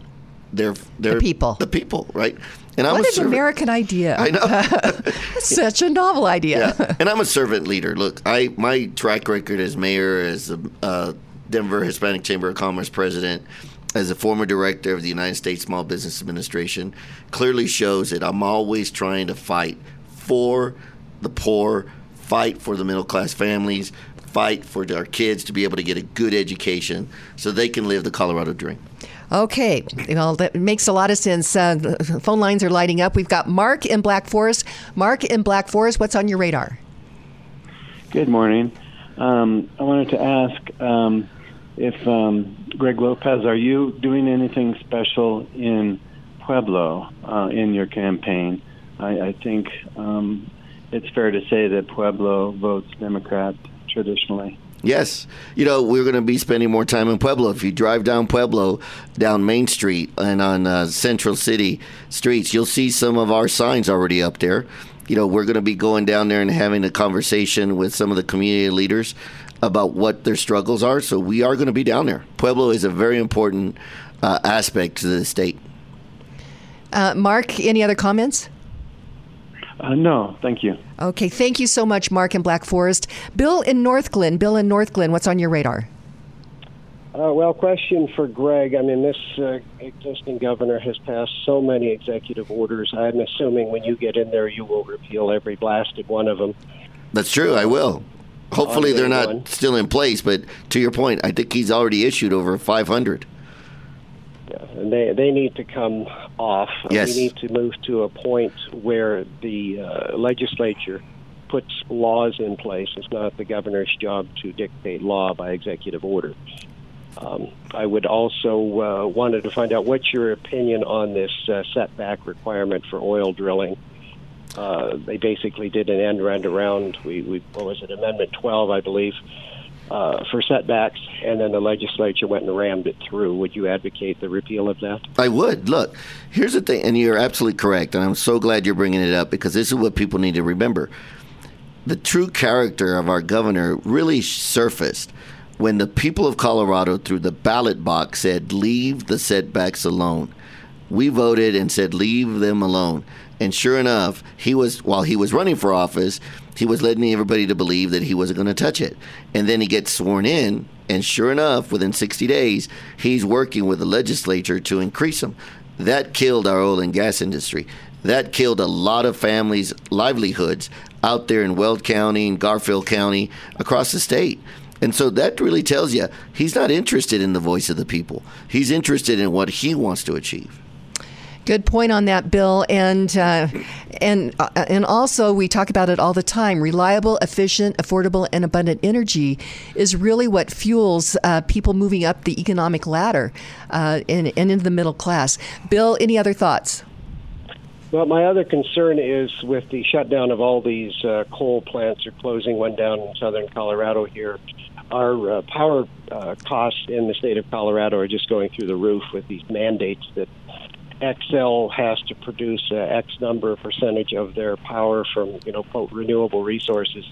their their the people. The people, right? And I'm what an servant. American idea! I know, [LAUGHS] [LAUGHS] such a novel idea. Yeah. And I'm a servant leader. Look, I my track record as mayor, as a uh, Denver Hispanic Chamber of Commerce president, as a former director of the United States Small Business Administration, clearly shows that I'm always trying to fight for the poor, fight for the middle class families, fight for our kids to be able to get a good education so they can live the Colorado dream. Okay, well, that makes a lot of sense. Uh, phone lines are lighting up. We've got Mark in Black Forest. Mark in Black Forest, what's on your radar? Good morning. Um, I wanted to ask um, if um, Greg Lopez, are you doing anything special in Pueblo uh, in your campaign? I, I think um, it's fair to say that Pueblo votes Democrat traditionally. Yes. You know, we're going to be spending more time in Pueblo. If you drive down Pueblo, down Main Street and on uh, Central City streets, you'll see some of our signs already up there. You know, we're going to be going down there and having a conversation with some of the community leaders about what their struggles are. So we are going to be down there. Pueblo is a very important uh, aspect to the state. Uh, Mark, any other comments? Uh, no, thank you. Okay, thank you so much, Mark in Black Forest. Bill in Northglenn. Bill in Northglenn, what's on your radar? Uh, well, question for Greg. I mean, this uh, existing governor has passed so many executive orders. I'm assuming when you get in there, you will repeal every blasted one of them. That's true. I will. Hopefully, they're not one. still in place. But to your point, I think he's already issued over 500. Yeah, and they they need to come off. Yes. We need to move to a point where the uh, legislature puts laws in place. It's not the governor's job to dictate law by executive order. Um, I would also uh, wanted to find out what's your opinion on this uh, setback requirement for oil drilling. Uh, they basically did an end run around. We, we what was it, Amendment 12, I believe, uh, for setbacks, and then the legislature went and rammed it through. Would you advocate the repeal of that? I would. Look, here's the thing, and you're absolutely correct, and I'm so glad you're bringing it up because this is what people need to remember. The true character of our governor really surfaced when the people of Colorado, through the ballot box, said, Leave the setbacks alone. We voted and said, Leave them alone. And sure enough, he was while he was running for office, he was letting everybody to believe that he wasn't going to touch it. And then he gets sworn in, and sure enough, within 60 days, he's working with the legislature to increase them. That killed our oil and gas industry. That killed a lot of families' livelihoods out there in Weld County and Garfield County across the state. And so that really tells you he's not interested in the voice of the people. He's interested in what he wants to achieve. Good point on that, Bill. And uh, and uh, and also we talk about it all the time. Reliable, efficient, affordable, and abundant energy is really what fuels uh, people moving up the economic ladder uh, and, and into the middle class. Bill, any other thoughts? Well, my other concern is with the shutdown of all these uh, coal plants. They're closing one down in southern Colorado here. Our uh, power uh, costs in the state of Colorado are just going through the roof with these mandates that Xcel has to produce X number percentage of their power from, you know, quote, renewable resources.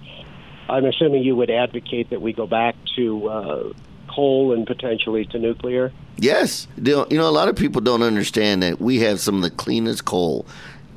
I'm assuming you would advocate that we go back to uh, coal and potentially to nuclear. Yes. You know, a lot of people don't understand that we have some of the cleanest coal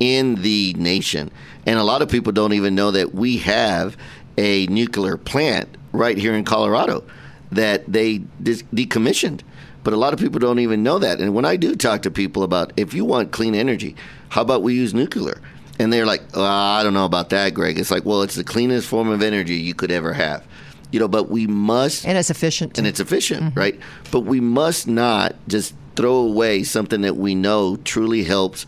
in the nation. And a lot of people don't even know that we have a nuclear plant right here in Colorado that they decommissioned. But a lot of people don't even know that. And when I do talk to people about if you want clean energy, how about we use nuclear? And they're like, oh, I don't know about that, Greg. It's like, well, it's the cleanest form of energy you could ever have. You know, but we must. And it's efficient. And it's efficient, mm-hmm. right? But we must not just throw away something that we know truly helps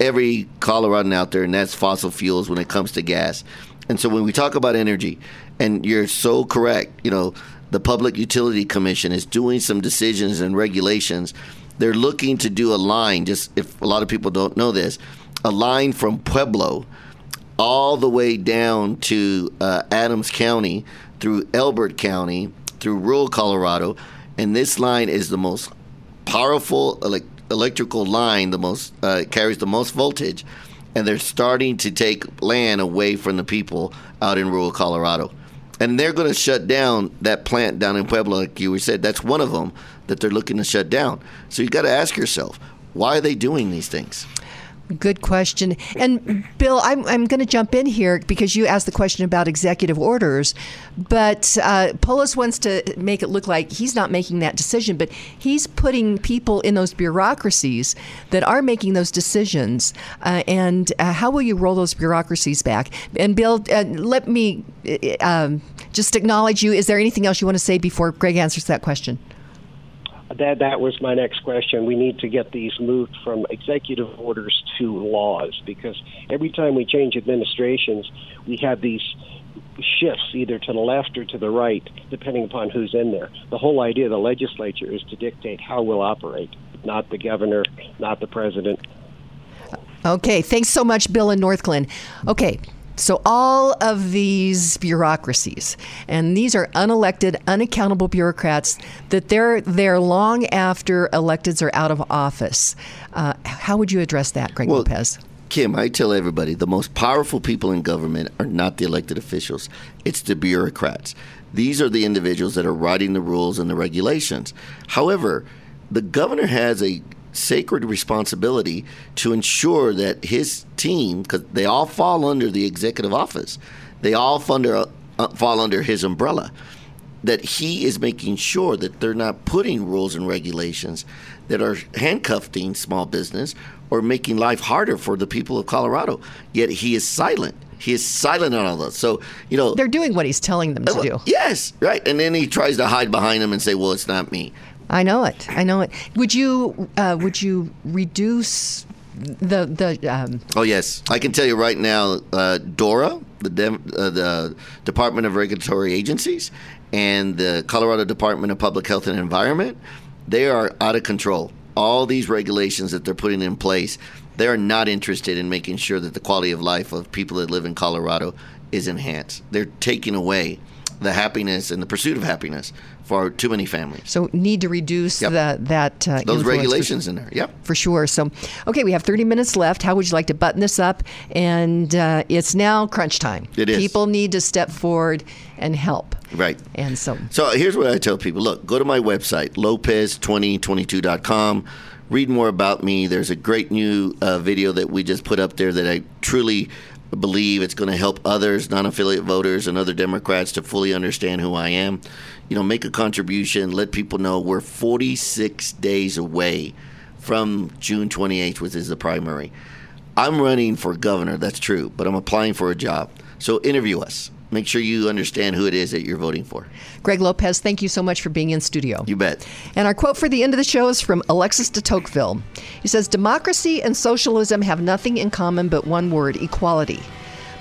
every Coloradan out there, and that's fossil fuels when it comes to gas. And so when we talk about energy, and you're so correct, you know, the Public Utility Commission is doing some decisions and regulations. They're looking to do a line, just if a lot of people don't know this, a line from Pueblo all the way down to uh, Adams County through Elbert County through rural Colorado. And this line is the most powerful elec electrical line, the most uh, carries the most voltage. And they're starting to take land away from the people out in rural Colorado and they're going to shut down that plant down in Pueblo, like you said. That's one of them that they're looking to shut down. So you got to ask yourself, why are they doing these things? Good question. And Bill, I'm, I'm going to jump in here because you asked the question about executive orders. But uh, Polis wants to make it look like he's not making that decision, but he's putting people in those bureaucracies that are making those decisions. Uh, and uh, how will you roll those bureaucracies back? And Bill, uh, let me uh, um, just acknowledge you. Is there anything else you want to say before Greg answers that question? That that was my next question. We need to get these moved from executive orders to laws because every time we change administrations, we have these shifts either to the left or to the right, depending upon who's in there. The whole idea of the legislature is to dictate how we'll operate, not the governor, not the president. Okay, thanks so much, Bill in Northglenn. Okay, so, all of these bureaucracies, and these are unelected, unaccountable bureaucrats, that they're there long after electeds are out of office. Uh, how would you address that, Greg Well, Lopez? Kim, I tell everybody the most powerful people in government are not the elected officials, it's the bureaucrats. These are the individuals that are writing the rules and the regulations. However, the governor has a sacred responsibility to ensure that his team, because they all fall under the executive office, they all under, uh, fall under his umbrella, that he is making sure that they're not putting rules and regulations that are handcuffing small business or making life harder for the people of Colorado. Yet he is silent. He is silent on all those. So you know they're doing what he's telling them to uh, do. Yes, right. And then he tries to hide behind them and say, "Well, it's not me." I know it. I know it. Would you uh, would you reduce the the? Um, oh yes, I can tell you right now, uh, DORA, the De- uh, the Department of Regulatory Agencies, and the Colorado Department of Public Health and Environment, they are out of control. All these regulations that they're putting in place, they are not interested in making sure that the quality of life of people that live in Colorado is enhanced. They're taking away the happiness and the pursuit of happiness for too many families. So need to reduce Yep. the, that uh, Those influence for- regulations in there. Yep. for sure. So, okay, we have 30 minutes left. How would you like to button this up? And uh, it's now crunch time. It is. People need to step forward and help. Right. And so, So here's what I tell people look, go to my website, lopez2022.com. Read more about me. There's a great new uh, video that we just put up there that I truly believe it's going to help others, non affiliate voters, and other Democrats to fully understand who I am. You know, make a contribution, let people know we're 46 days away from June 28th, which is the primary. I'm running for governor, that's true, but I'm applying for a job. So interview us. Make sure you understand who it is that you're voting for. Greg Lopez, thank you so much for being in studio. You bet. And our quote for the end of the show is from Alexis de Tocqueville. He says, Democracy and socialism have nothing in common but one word equality.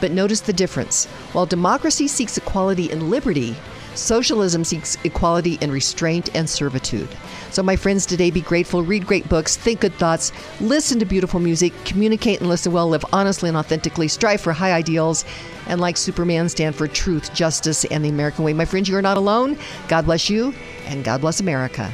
But notice the difference. While democracy seeks equality and liberty, socialism seeks equality in restraint and servitude. So, my friends, today be grateful, read great books, think good thoughts, listen to beautiful music, communicate and listen well, live honestly and authentically, strive for high ideals, and like Superman, stand for truth, justice, and the American way. My friends, you are not alone. God bless you, and God bless America.